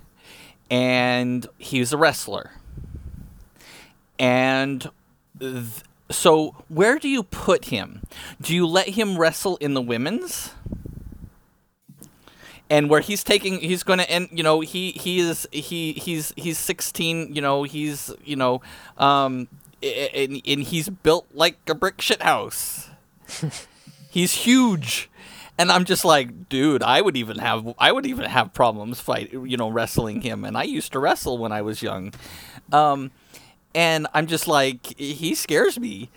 and he's a wrestler. And th- so, where do you put him? Do you let him wrestle in the women's? And where he's taking he's going to end you know he he is he he's he's 16 you know he's you know um and, and he's built like a brick shit house. <laughs> He's huge. And i'm just like dude i would even have i would even have problems fight you know wrestling him. And i used to wrestle when i was young. Um and i'm just like he scares me.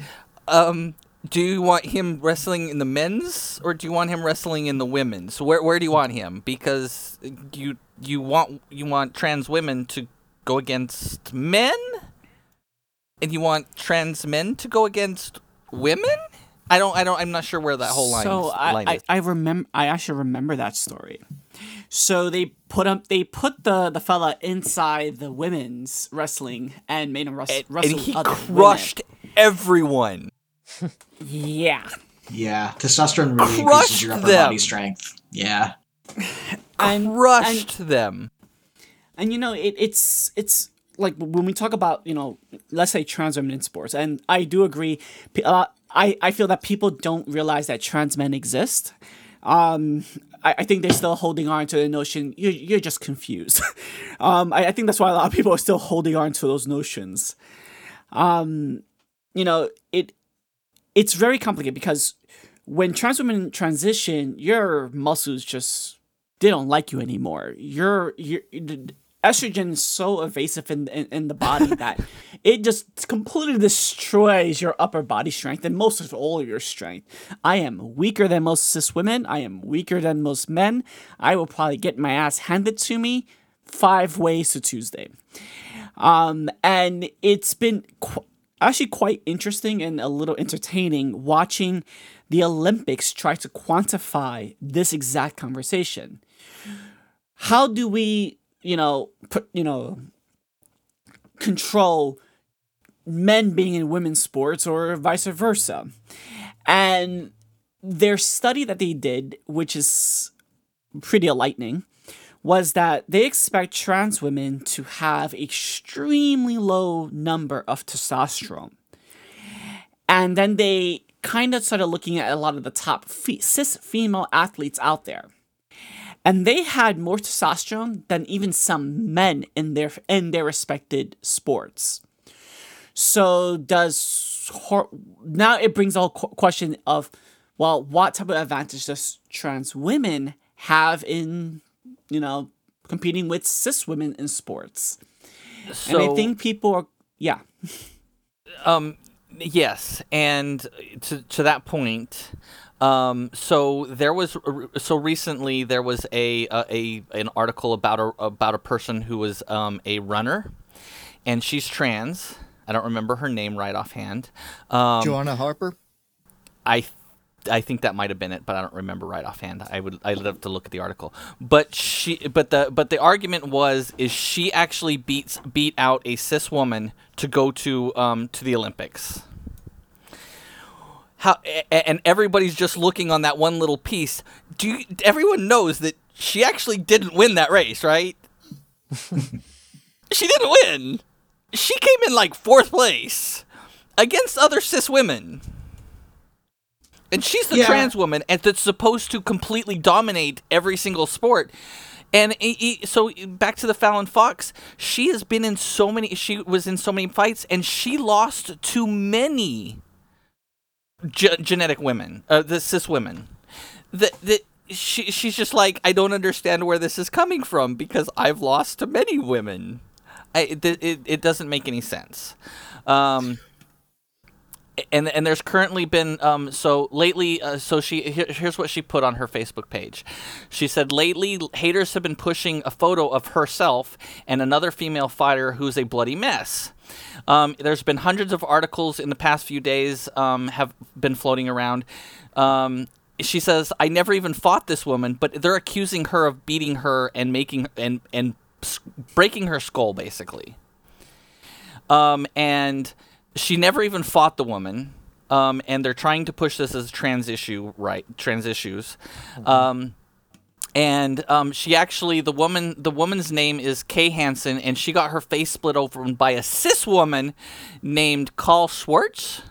Um do you want him wrestling in the men's or do you want him wrestling in the women's? Where where do you want him? Because you you want you want trans women to go against men, and you want trans men to go against women. I don't. I don't. I'm not sure where that whole line. So I, line I, is. I remember. I actually remember that story. So they put him. They put the the fella inside the women's wrestling and made him wrestle. and, wrestle and he other crushed everyone. Women. Yeah. Yeah, testosterone really Crushed increases your upper them. body strength. Yeah. <laughs> And Crushed them. and you know it, it's it's like when we talk about you know let's say trans women in sports and i do agree uh, i i feel that people don't realize that trans men exist um I, I think they're still holding on to the notion you're, you're just confused <laughs> um I, I think that's why a lot of people are still holding on to those notions um you know it it's very complicated because when trans women transition your muscles just they don't like you anymore. You're you're estrogen is so evasive in, in in the body <laughs> that it just completely destroys your upper body strength and most of all your strength. I am weaker than most cis women. I am weaker than most men. I will probably get my ass handed to me five ways to Tuesday. Um, and it's been qu- actually quite interesting and a little entertaining watching the Olympics try to quantify this exact conversation. How do we, you know, put, you know, control men being in women's sports or vice versa? And their study that they did, which is pretty enlightening, was that they expect trans women to have extremely low number of testosterone. And then they kind of started looking at a lot of the top fe- cis female athletes out there. And they had more testosterone than even some men in their in their respected sports. So does hor- now it brings a whole qu- question of well, what type of advantage does trans women have in you know competing with cis women in sports? So, and I think people are yeah. <laughs> Um, yes, and to to that point, um, so there was so recently there was a a, a an article about a about a person who was um a runner, and she's trans. I don't remember her name right offhand. Um, Joanna Harper. I I think that might have been it, but I don't remember right offhand. I would I'd have to look at the article. But she but the but the argument was is she actually beats beat out a cis woman to go to um to the Olympics. How and everybody's just looking on that one little piece. Do you, everyone knows that she actually didn't win that race, right? <laughs> she didn't win. She came in like fourth place against other cis women. And she's the Yeah. trans woman, and that's supposed to completely dominate every single sport. And so back to the Fallon Fox, she has been in so many. She was in so many fights, and she lost to many ge- genetic women, uh, the cis women. That that she she's just like I don't understand where this is coming from because I've lost to many women. I, it, it, it doesn't make any sense. Um, and and there's currently been um so lately uh, so she here, here's what she put on her Facebook page. She said lately haters have been pushing a photo of herself and another female fighter who's a bloody mess. Um, there's been hundreds of articles in the past few days um, have been floating around. Um, she says I never even fought this woman, but they're accusing her of beating her and making and and breaking her skull basically. Um, and she never even fought the woman. Um, and they're trying to push this as trans issue, right? Trans issues. Um, and um, she actually, the woman, the woman's name is Kay Hansen, and she got her face split open by a cis woman named Carl Schwartz.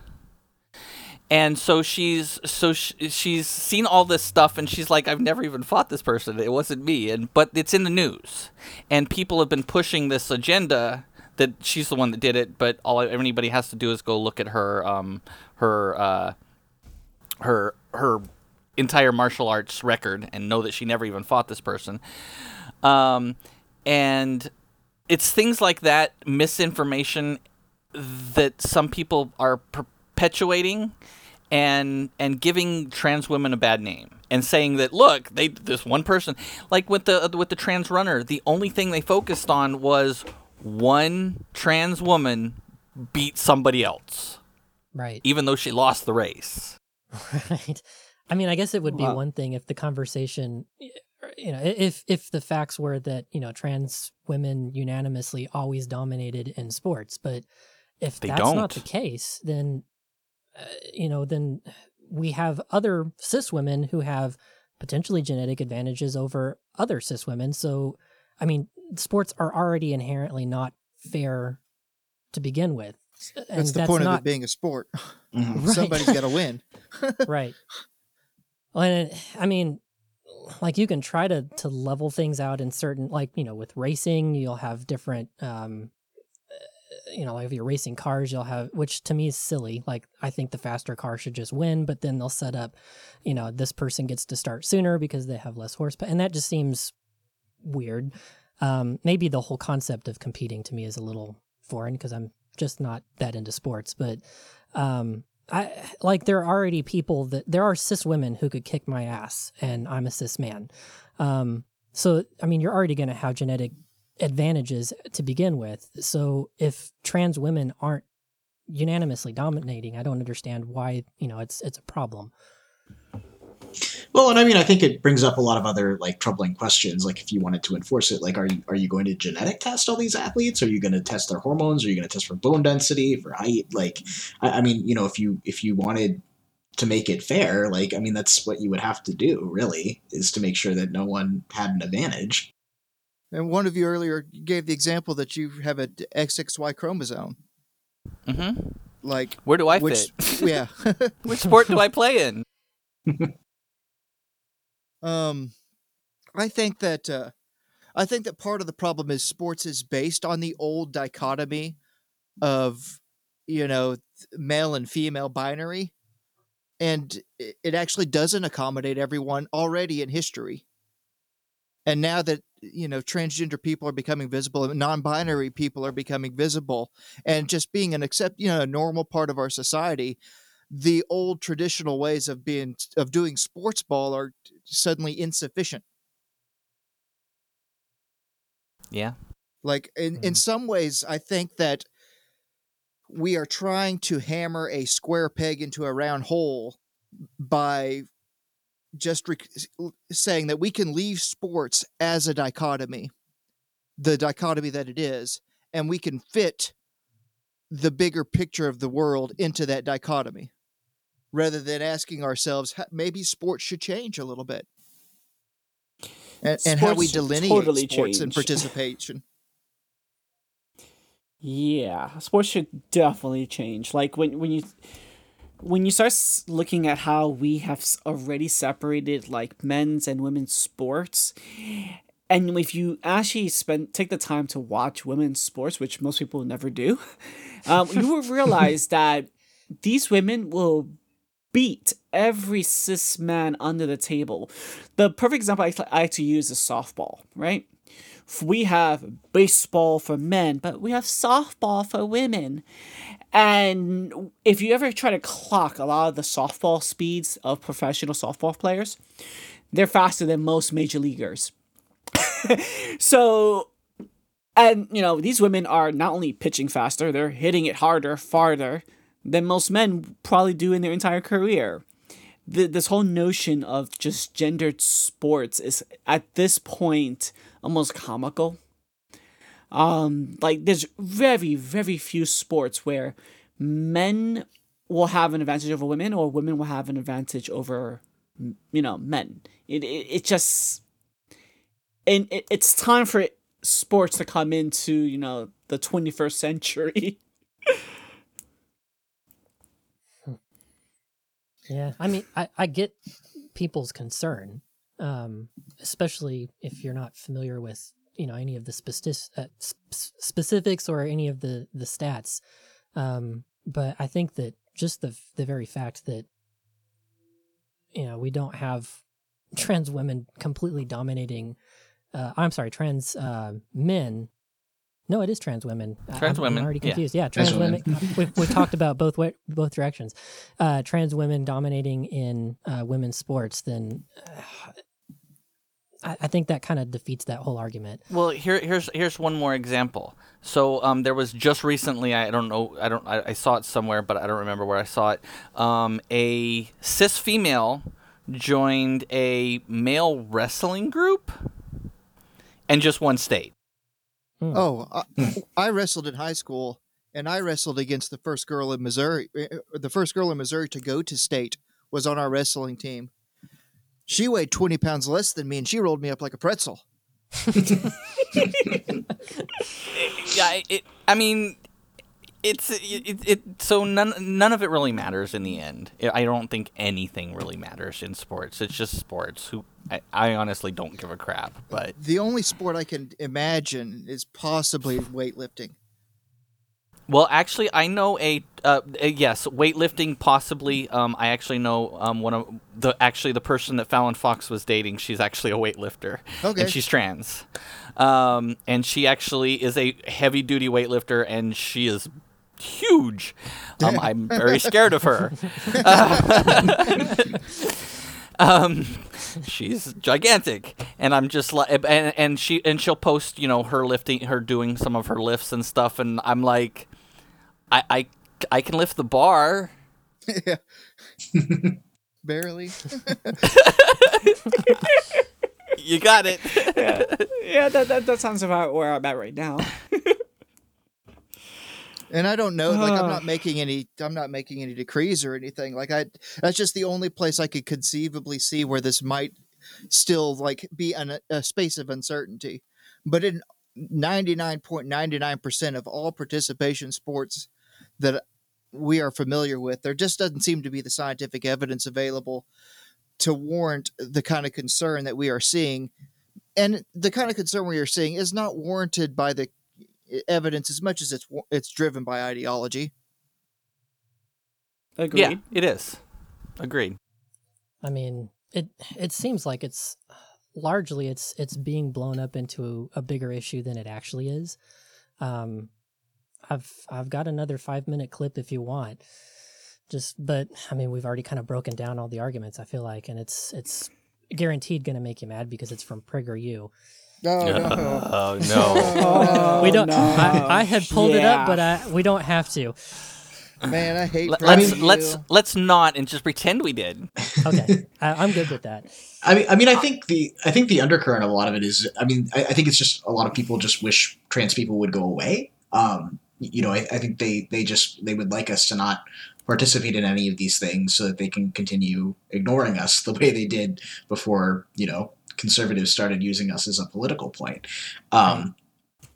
And so she's so sh- she's seen all this stuff, and she's like, I've never even fought this person. It wasn't me, and but it's in the news, and people have been pushing this agenda that she's the one that did it. But all anybody has to do is go look at her um, her uh, her her entire martial arts record and know that she never even fought this person. Um, and it's things like that misinformation that some people are perpetuating and and giving trans women a bad name and saying that look they this one person like with the with the trans runner the only thing they focused on was one trans woman beat somebody else Right. even though she lost the race Right. I mean, I guess it would be Wow. one thing if the conversation, you know, if if the facts were that you know trans women unanimously always dominated in sports, but if They that's not don't. the case, then uh, you know, then we have other cis women who have potentially genetic advantages over other cis women. So, I mean, sports are already inherently not fair to begin with. And That's the point not of it being a sport. <laughs> Mhm. Right. Somebody's got to win. <laughs> <laughs> right. Well, and it- I mean, like you can try to to level things out in certain, like you know, with racing, you'll have different, um, uh, you know, like if you're racing cars, you'll have, which to me is silly. Like I think the faster car should just win, but then they'll set up, you know, this person gets to start sooner because they have less horsepower, and that just seems weird. Um, maybe the whole concept of competing to me is a little foreign because I'm just not that into sports, but um I like there are already people that there are cis women who could kick my ass and I'm a cis man. Um so I mean you're already going to have genetic advantages to begin with. So if trans women aren't unanimously dominating, I don't understand why, you know, it's it's a problem. Well, and I mean, I think it brings up a lot of other like troubling questions. Like, if you wanted to enforce it, like, are you are you going to genetic test all these athletes? Are you going to test their hormones? Are you going to test for bone density, for height? Like, I, I mean, you know, if you if you wanted to make it fair, like, I mean, that's what you would have to do. Really, is to make sure that no one had an advantage. And one of you earlier gave the example that you have a XXY chromosome. Mm-hmm. Like, where do i which, fit yeah. <laughs> which sport do i play in <laughs> Um, I think that uh, I think that part of the problem is sports is based on the old dichotomy of you know male and female binary, and it, actually doesn't accommodate everyone already in history. And now that you know transgender people are becoming visible, and non-binary people are becoming visible, and just being an accept you know a normal part of our society, the old traditional ways of being of doing sports ball are suddenly insufficient. Yeah. Like in in Mhm. some ways i think that we are trying to hammer a square peg into a round hole by just rec- saying that we can leave sports as a dichotomy the dichotomy that it is and we can fit the bigger picture of the world into that dichotomy rather than asking ourselves maybe sports should change a little bit. And, and how we delineate totally sports and <laughs> participation. Yeah, sports should definitely change. Like when when you when you start looking at how we have already separated like men's and women's sports, and if you actually spend take the time to watch women's sports, which most people never do, <laughs> um, you will <laughs> realize that these women will beat every cis man under the table. The perfect example I, like to use is softball, right? we have baseball for men, but we have softball for women. And if you ever try to clock a lot of the softball speeds of professional softball players, they're faster than most major leaguers. <laughs> so, and you know, these women are not only pitching faster, they're hitting it harder, farther than most men probably do in their entire career. The, this whole notion of just gendered sports is at this point almost comical. Um, like there's very, very few sports where men will have an advantage over women or women will have an advantage over you know men. It it, it just and it, it's time for sports to come into you know the 21st century. <laughs> Yeah, I mean, I, I get people's concern, um, especially if you're not familiar with you know any of the speci- uh, sp- specifics or any of the the stats. Um, but I think that just the the very fact that you know we don't have trans women completely dominating, uh, I'm sorry, trans uh, men No, it is trans women. Trans I'm, women, I'm already confused. Yeah, Trans trans, women. <laughs> we've, we've talked about both way, both directions. Uh, trans women dominating in uh, women's sports. Then uh, I, I think that kind of defeats that whole argument. Well, here, here's here's one more example. So um, there was just recently. I don't know. I don't. I, I saw it somewhere, but I don't remember where I saw it. Um, a cis female joined a male wrestling group, and just one state. Oh, I, I wrestled in high school, and I wrestled against the first girl in Missouri. eh, eh, The first girl in Missouri to go to state was on our wrestling team. She weighed 20 pounds less than me, and she rolled me up like a pretzel. <laughs> Yeah. It. I mean, it's it, it. So none none of it really matters in the end. I don't think anything really matters in sports. It's just sports. Who I, I honestly don't give a crap. But The only sport I can imagine is possibly weightlifting. Well, actually, I know a uh, uh, yes, weightlifting possibly. Um, I actually know um, one of the actually the person that Fallon Fox was dating. She's actually a weightlifter, Okay. and she's trans, um, and she actually is a heavy duty weightlifter, and she is huge. Um, I'm very scared of her. <laughs> <laughs> um, she's gigantic, and I'm just like, and and she and she'll post, you know, her lifting, her doing some of her lifts and stuff, and I'm like, I I, I can lift the bar. yeah. <laughs> Barely. You got it. yeah, yeah that, that, that sounds about where I'm at right now. And I don't know, like I'm not making any, I'm not making any decrees or anything. Like I, that's just the only place I could conceivably see where this might still like be an, a space of uncertainty. But in 99.99% of all participation sports that we are familiar with, there just doesn't seem to be the scientific evidence available to warrant the kind of concern that we are seeing. And the kind of concern we are seeing is not warranted by the evidence as much as it's it's driven by ideology. Agreed. Yeah, it is. Agreed. I mean, it it seems like it's largely it's it's being blown up into a bigger issue than it actually is. Um, I've I've got another five minute clip if you want. Just, but I mean, we've already kind of broken down all the arguments. I feel like, and it's it's guaranteed going to make you mad because it's from PragerU. Oh, Oh no. Oh, <laughs> we don't. no. I, I had pulled it up, but I, we don't have to. Man, I hate. Let- Prairie let's View. let's let's not and just pretend we did. Okay, I, I'm good with that. I mean, I mean, I think the I think the undercurrent of a lot of it is, I mean, I, I think it's just a lot of people just wish trans people would go away. Um, you know, I, I think they they just they would like us to not participate in any of these things so that they can continue ignoring us the way they did before you know conservatives started using us as a political point. Um,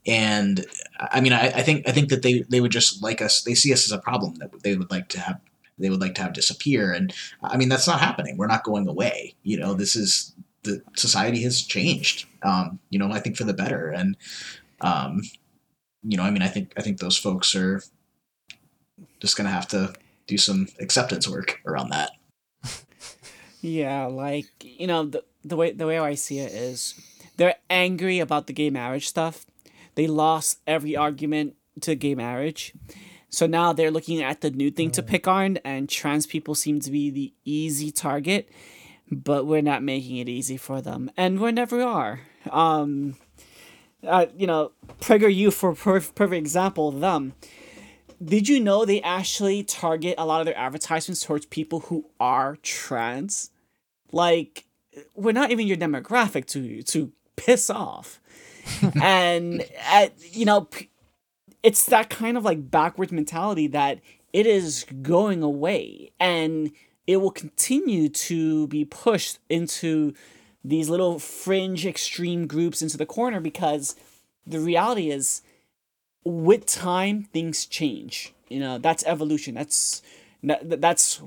and I mean, I, I think I think that they they would just like us. They see us as a problem that they would like to have. They would like to have disappear, and I mean that's not happening. We're not going away. You know, this is the society has changed. Um, you know, I think for the better, and um, you know, I mean, I think I think those folks are just gonna have to do some acceptance work around that. Yeah, like you know the the way the way I see it is they're angry about the gay marriage stuff. They lost every argument to gay marriage. So now they're looking at the new thing to pick on and trans people seem to be the easy target, but we're not making it easy for them and we never are. Um uh, you know, PragerU for per- perfect example, them. Did you know they actually target a lot of their advertisements towards people who are trans? Like, we're not even your demographic to to piss off, <laughs> and at, you know, it's that kind of like backwards mentality that it is going away, and it will continue to be pushed into these little fringe extreme groups into the corner because the reality is with time things change. You know that's evolution. That's that's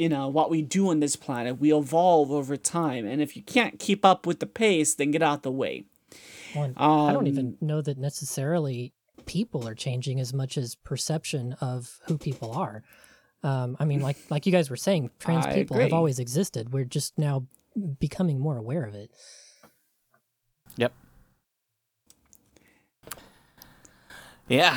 you know what we do on this planet we evolve over time and if you can't keep up with the pace then get out the way One, I don't Um, even know that necessarily people are changing as much as perception of who people are. Um, I mean, like <laughs> like you guys were saying, trans I people have always existed. We're just now becoming more aware of it. Yep. Yeah.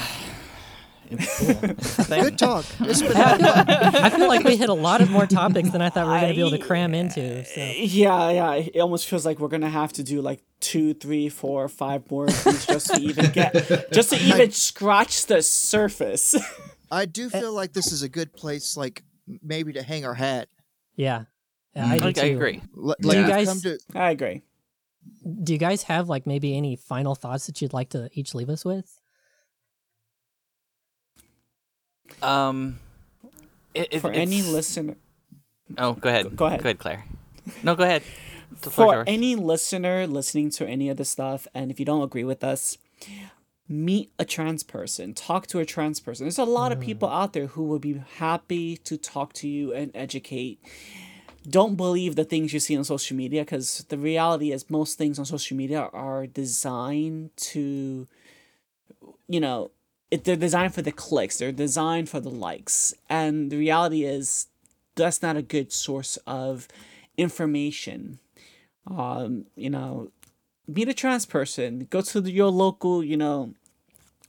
It's cool. It's a thing. Good talk. It's been <laughs> I feel, like we hit a lot of more topics than I thought we were going to be able to cram into. So. Yeah, yeah. It almost feels like we're gonna have to do like two, three, four, five more of these just to even get, <laughs> just to even scratch the surface. I do <laughs> eh feel like this is a good place, like maybe to hang our hat. Yeah. yeah I, do mm. I, I agree. L- Do Like you guys- come to I agree. Do you guys have like maybe any final thoughts that you'd like to each leave us with? Um, it, it, For any listener, Oh, go ahead. Go ahead. Go ahead, Claire. No, go ahead. For any listener listening to any of this stuff, and if you don't agree with us, meet a trans person, talk to a trans person. There's a lot of people out there who would be happy to talk to you and educate. Don't believe the things you see on social media because the reality is most things on social media are designed to, you know, it, they're designed for the clicks, they're designed for the likes. And the reality is that's not a good source of information um, you know, meet a trans person, go to the, your local, you know,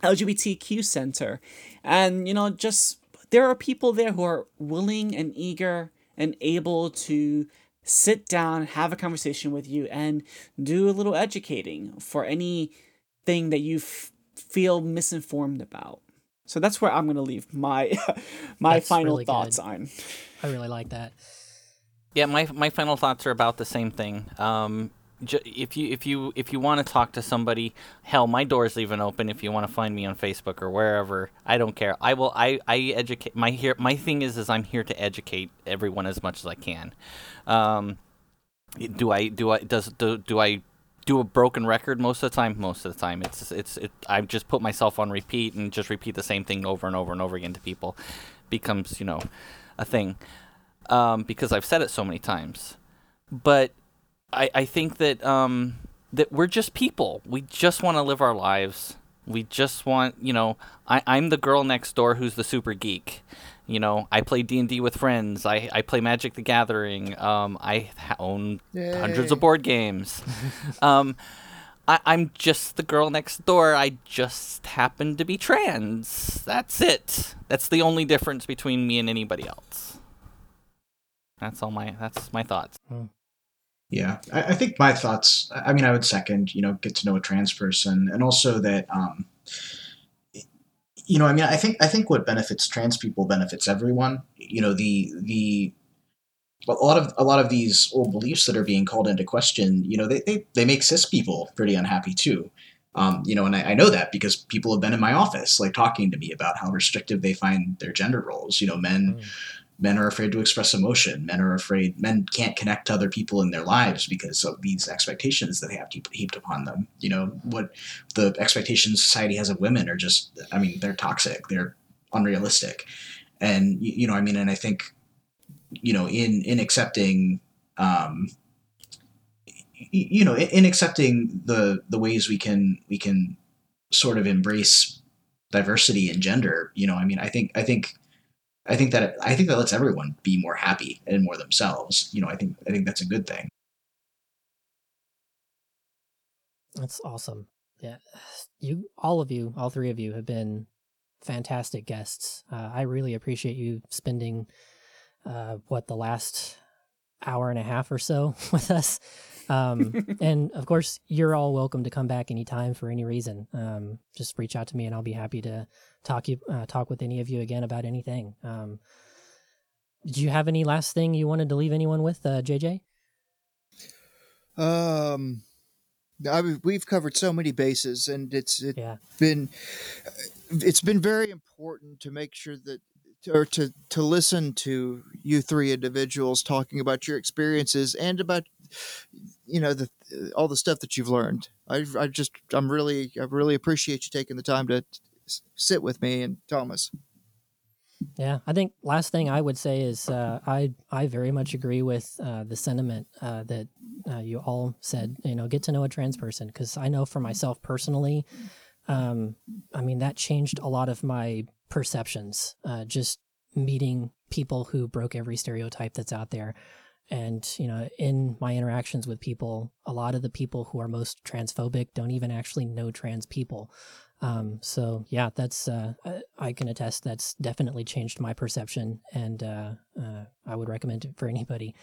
LGBTQ center, and you know, just there are people there who are willing and eager and able to sit down, have a conversation with you, and do a little educating for anything that you f- feel misinformed about. So that's where I'm gonna leave my <laughs> my That's final really thoughts good. on. I really like that. Yeah, my my final thoughts are about the same thing. Um, ju- if you if you if you want to talk to somebody, hell, my door's even open. If you want to find me on Facebook or wherever, I don't care. I will. I I educate. My here. My thing is, is I'm here to educate everyone as much as I can. Um, do I do I does do, do I do a broken record most of the time? Most of the time, it's it's it. I just put myself on repeat and just repeat the same thing over and over and over again to people. Becomes you know a thing um, because I've said it so many times. But I, I think that um, that we're just people. We just want to live our lives. We just want, you know, I, I'm the girl next door who's the super geek. You know, I play D and D with friends. I, I play Magic the Gathering. Um, I ha- own hundreds of board games. <laughs> um, I, I'm just the girl next door. I just happen to be trans. That's it. That's the only difference between me and anybody else. That's all my. That's my thoughts. Yeah, I, I think my thoughts. I mean, I would second. You know, get to know a trans person, and also that. Um, you know, I mean, I think I think what benefits trans people benefits everyone. You know, the the a lot of a lot of these old beliefs that are being called into question. You know, they they, they make cis people pretty unhappy too. Um, you know, and I, I know that because people have been in my office, like talking to me about how restrictive they find their gender roles. You know, men men are afraid to express emotion. Men are afraid men can't connect to other people in their lives because of these expectations that they have heaped, upon them. You know what the expectations society has of women are just i mean they're toxic. They're unrealistic. And you know i mean and i think you know in in accepting um you know in, in accepting the the ways we can we can sort of embrace diversity and gender you know i mean i think i think I think that I think that lets everyone be more happy and more themselves. You know, I think I think that's a good thing. That's awesome. Yeah, you, all of you, all three of you, have been fantastic guests. Uh, I really appreciate you spending uh, what the last hour and a half or so <laughs> with us. Um, <laughs> and of course, you're all welcome to come back anytime for any reason. Um, just reach out to me, and I'll be happy to talk you uh, talk with any of you again about anything. Um, did you have any last thing you wanted to leave anyone with, uh, JJ? Um, I mean, we've covered so many bases, and it's it Yeah. been it's been very important to make sure that or to to listen to you three individuals talking about your experiences and about you know the all the stuff that you've learned. I I just I'm really I really appreciate you taking the time to sit with me and Thomas. Yeah, I think last thing I would say is uh, I I very much agree with uh, the sentiment uh, that uh, you all said. You know, get to know a trans person because I know for myself personally, um, I mean that changed a lot of my perceptions. Uh, just meeting people who broke every stereotype that's out there, and you know, in my interactions with people, a lot of the people who are most transphobic don't even actually know trans people. Um, so yeah, that's uh, I- can attest that's definitely changed my perception, and uh, uh, I would recommend it for anybody.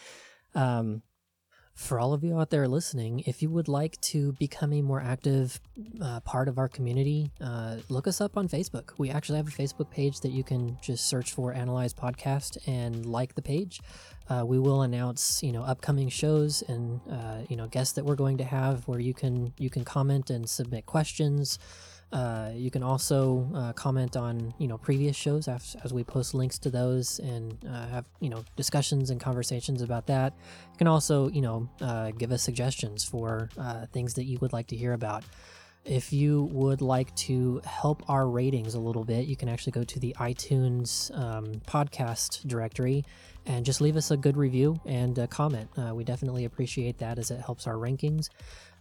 Um, for all of you out there listening, if you would like to become a more active uh, part of our community, uh, look us up on Facebook. We actually have a Facebook page that you can just search for Analyze Podcast and like the page. Uh, we will announce, you know, upcoming shows and uh, you know guests that we're going to have, where you can you can comment and submit questions. Uh, you can also uh, comment on you know previous shows as, as we post links to those and uh, have you know discussions and conversations about that. You can also you know uh, give us suggestions for uh, things that you would like to hear about. If you would like to help our ratings a little bit, you can actually go to the iTunes um, podcast directory and just leave us a good review and a comment. Uh, we definitely appreciate that as it helps our rankings.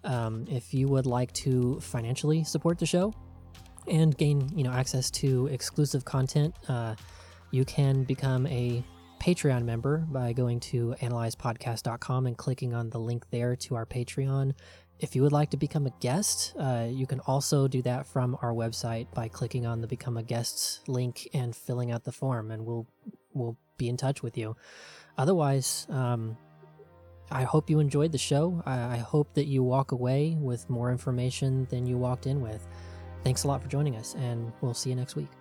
Um, if you would like to financially support the show and gain you know access to exclusive content, uh, you can become a Patreon member by going to analyzepodcast.com and clicking on the link there to our Patreon. If you would like to become a guest, uh, you can also do that from our website by clicking on the Become a Guest link and filling out the form, and we'll we'll be in touch with you. Otherwise, um, I hope you enjoyed the show. I, I hope that you walk away with more information than you walked in with. Thanks a lot for joining us, and we'll see you next week.